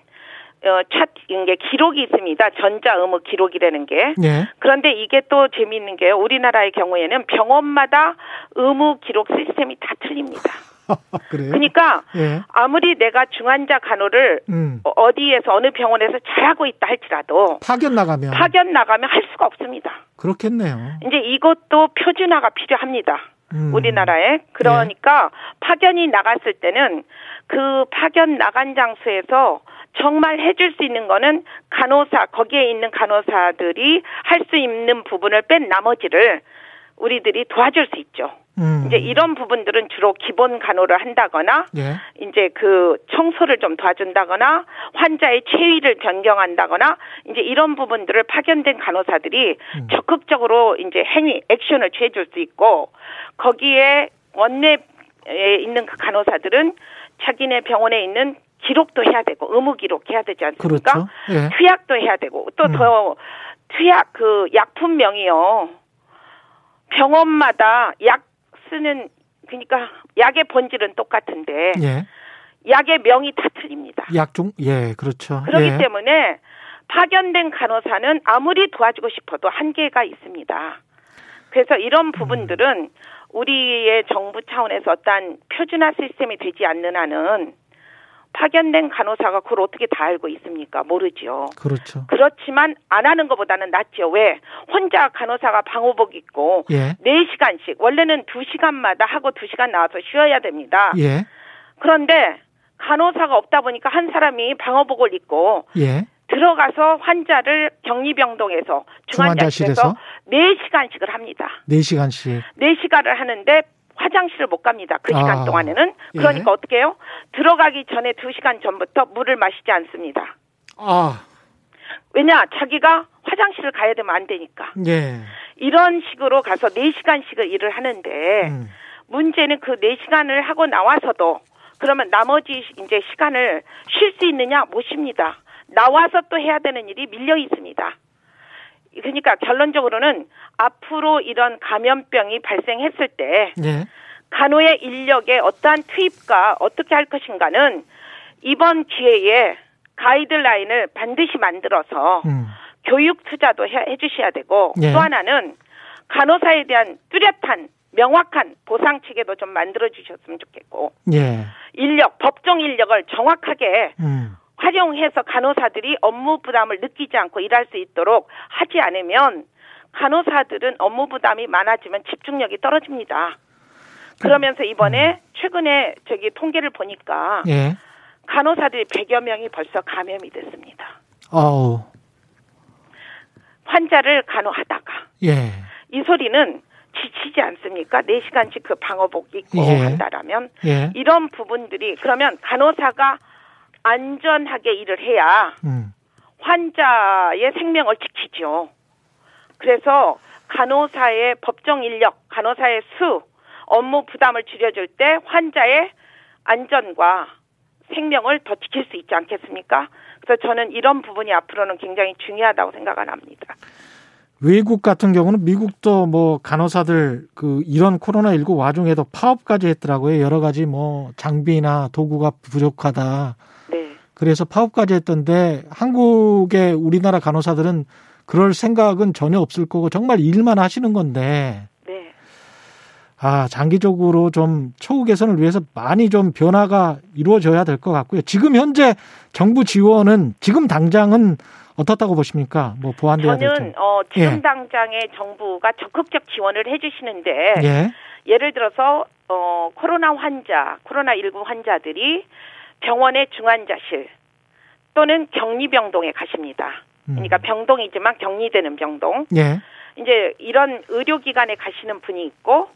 어, 차, 이게 기록이 있습니다. 전자 의무 기록이라는 게. 예. 그런데 이게 또 재미있는 게요. 우리나라의 경우에는 병원마다 의무 기록 시스템이 다 틀립니다. 그래요? 그러니까 예. 아무리 내가 중환자 간호를 음. 어- 어디에서 어느 병원에서 잘하고 있다 할지라도 파견 나가면 파견 나가면 할 수가 없습니다. 그렇겠네요. 이제 이것도 표준화가 필요합니다. 음. 우리나라에. 그러니까 파견이 나갔을 때는 그 파견 나간 장소에서 정말 해줄 수 있는 거는 간호사, 거기에 있는 간호사들이 할 수 있는 부분을 뺀 나머지를 우리들이 도와줄 수 있죠. 음. 이제 이런 부분들은 주로 기본 간호를 한다거나 예. 이제 그 청소를 좀 도와준다거나 환자의 체위를 변경한다거나 이제 이런 부분들을 파견된 간호사들이 음. 적극적으로 이제 행위 액션을 취해줄 수 있고 거기에 원내에 있는 그 간호사들은 자기네 병원에 있는 기록도 해야 되고 의무 기록해야 되지 않습니까? 그렇죠. 예. 투약도 해야 되고 또 음. 더 투약 그 약품명이요. 병원마다 약 쓰는 그러니까 약의 본질은 똑같은데 예. 약의 명이 다 틀립니다. 약종 예, 그렇죠. 그렇기 예. 때문에 파견된 간호사는 아무리 도와주고 싶어도 한계가 있습니다. 그래서 이런 부분들은 우리의 정부 차원에서 어떤 표준화 시스템이 되지 않는 한은 파견된 간호사가 그걸 어떻게 다 알고 있습니까? 모르죠. 그렇죠. 그렇지만 안 하는 것보다는 낫죠. 왜? 혼자 간호사가 방호복 입고 예. 4시간씩 원래는 2시간마다 하고 2시간 나와서 쉬어야 됩니다. 예. 그런데 간호사가 없다 보니까 한 사람이 방호복을 입고 예. 들어가서 환자를 격리병동에서 중환자실에서 중환자실에서 4시간씩을 합니다. 4시간씩 4시간을 하는데 화장실을 못 갑니다. 그 시간 아, 동안에는. 예. 그러니까 어떻게 해요? 들어가기 전에 2시간 전부터 물을 마시지 않습니다. 아, 왜냐? 자기가 화장실을 가야 되면 안 되니까. 예. 이런 식으로 가서 4시간씩을 일을 하는데 음. 문제는 그 4시간을 하고 나와서도 그러면 나머지 이제 시간을 쉴 수 있느냐 못 쉽니다. 나와서 또 해야 되는 일이 밀려 있습니다. 그러니까 결론적으로는 앞으로 이런 감염병이 발생했을 때 예. 간호의 인력의 어떠한 투입과 어떻게 할 것인가는 이번 기회에 가이드라인을 반드시 만들어서 음. 교육 투자도 해, 해 주셔야 되고 예. 또 하나는 간호사에 대한 뚜렷한 명확한 보상 체계도 좀 만들어 주셨으면 좋겠고 예. 인력 법정 인력을 정확하게 음. 활용해서 간호사들이 업무 부담을 느끼지 않고 일할 수 있도록 하지 않으면 간호사들은 업무 부담이 많아지면 집중력이 떨어집니다. 그러면서 이번에 최근에 저기 통계를 보니까 예. 간호사들이 100여 명이 벌써 감염이 됐습니다. 어우. 환자를 간호하다가 예. 이 소리는 지치지 않습니까? 4시간씩 그 방어복 입고 예. 한다라면 예. 이런 부분들이 그러면 간호사가 안전하게 일을 해야 음. 환자의 생명을 지키죠. 그래서 간호사의 법정 인력, 간호사의 수, 업무 부담을 줄여줄 때 환자의 안전과 생명을 더 지킬 수 있지 않겠습니까? 그래서 저는 이런 부분이 앞으로는 굉장히 중요하다고 생각을 합니다. 외국 같은 경우는 미국도 뭐 간호사들 그 이런 코로나19 와중에도 파업까지 했더라고요. 여러 가지 뭐 장비나 도구가 부족하다. 네. 그래서 파업까지 했던데 한국의 우리나라 간호사들은 그럴 생각은 전혀 없을 거고 정말 일만 하시는 건데 네. 아, 장기적으로 좀 처우 개선을 위해서 많이 좀 변화가 이루어져야 될 것 같고요. 지금 현재 정부 지원은 지금 당장은 어떻다고 보십니까? 뭐 보완돼야 될지. 저는 어 지금 예. 당장의 정부가 적극적 지원을 해주시는데 예. 예를 들어서 어 코로나 환자, 코로나 19 환자들이 병원의 중환자실 또는 격리병동에 가십니다. 음. 그러니까 병동이지만 격리되는 병동. 예. 이제 이런 의료기관에 가시는 분이 있고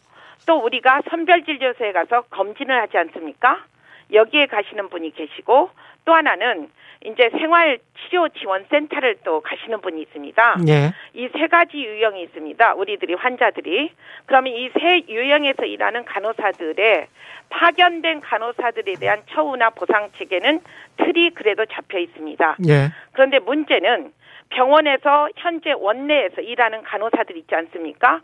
또 우리가 선별진료소에 가서 검진을 하지 않습니까? 여기에 가시는 분이 계시고 또 하나는 이제 생활치료지원센터를 또 가시는 분이 있습니다. 예. 이세 가지 유형이 있습니다. 우리들이 환자들이 그러면 이 세 유형에서 일하는 간호사들의 파견된 간호사들에 대한 처우나 보상 체계는 틀이 그래도 잡혀 있습니다. 예. 그런데 문제는 병원에서 현재 원내에서 일하는 간호사들 있지 않습니까?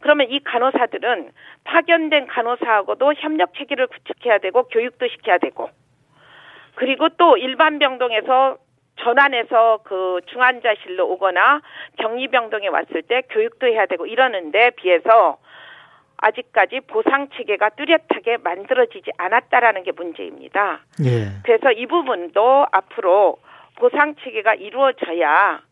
그러면 이 간호사들은 파견된 간호사하고도 협력 체계를 구축해야 되고 교육도 시켜야 되고 그리고 또 일반 병동에서 전환해서 그 중환자실로 오거나 격리병동에 왔을 때 교육도 해야 되고 이러는데 비해서 아직까지 보상 체계가 뚜렷하게 만들어지지 않았다라는 게 문제입니다. 예. 그래서 이 부분도 앞으로 보상 체계가 이루어져야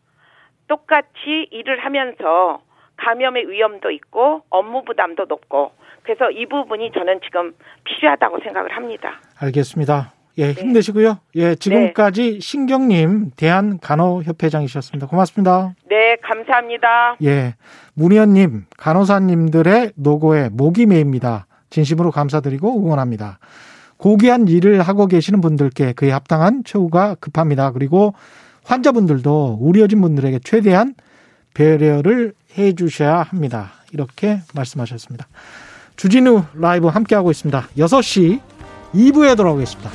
똑같이 일을 하면서 감염의 위험도 있고 업무 부담도 높고 그래서 이 부분이 저는 지금 필요하다고 생각을 합니다. 알겠습니다. 예, 힘내시고요. 예, 지금까지 신경님 대한 간호협회장이셨습니다. 고맙습니다. 네, 감사합니다. 예, 문희연님, 간호사님들의 노고에 목이 메입니다. 진심으로 감사드리고 응원합니다. 고귀한 일을 하고 계시는 분들께 그에 합당한 처우가 급합니다. 그리고 환자분들도 우려진 분들에게 최대한 배려를 해 주셔야 합니다. 이렇게 말씀하셨습니다. 주진우 라이브 함께하고 있습니다. 6시 2부에 돌아오겠습니다.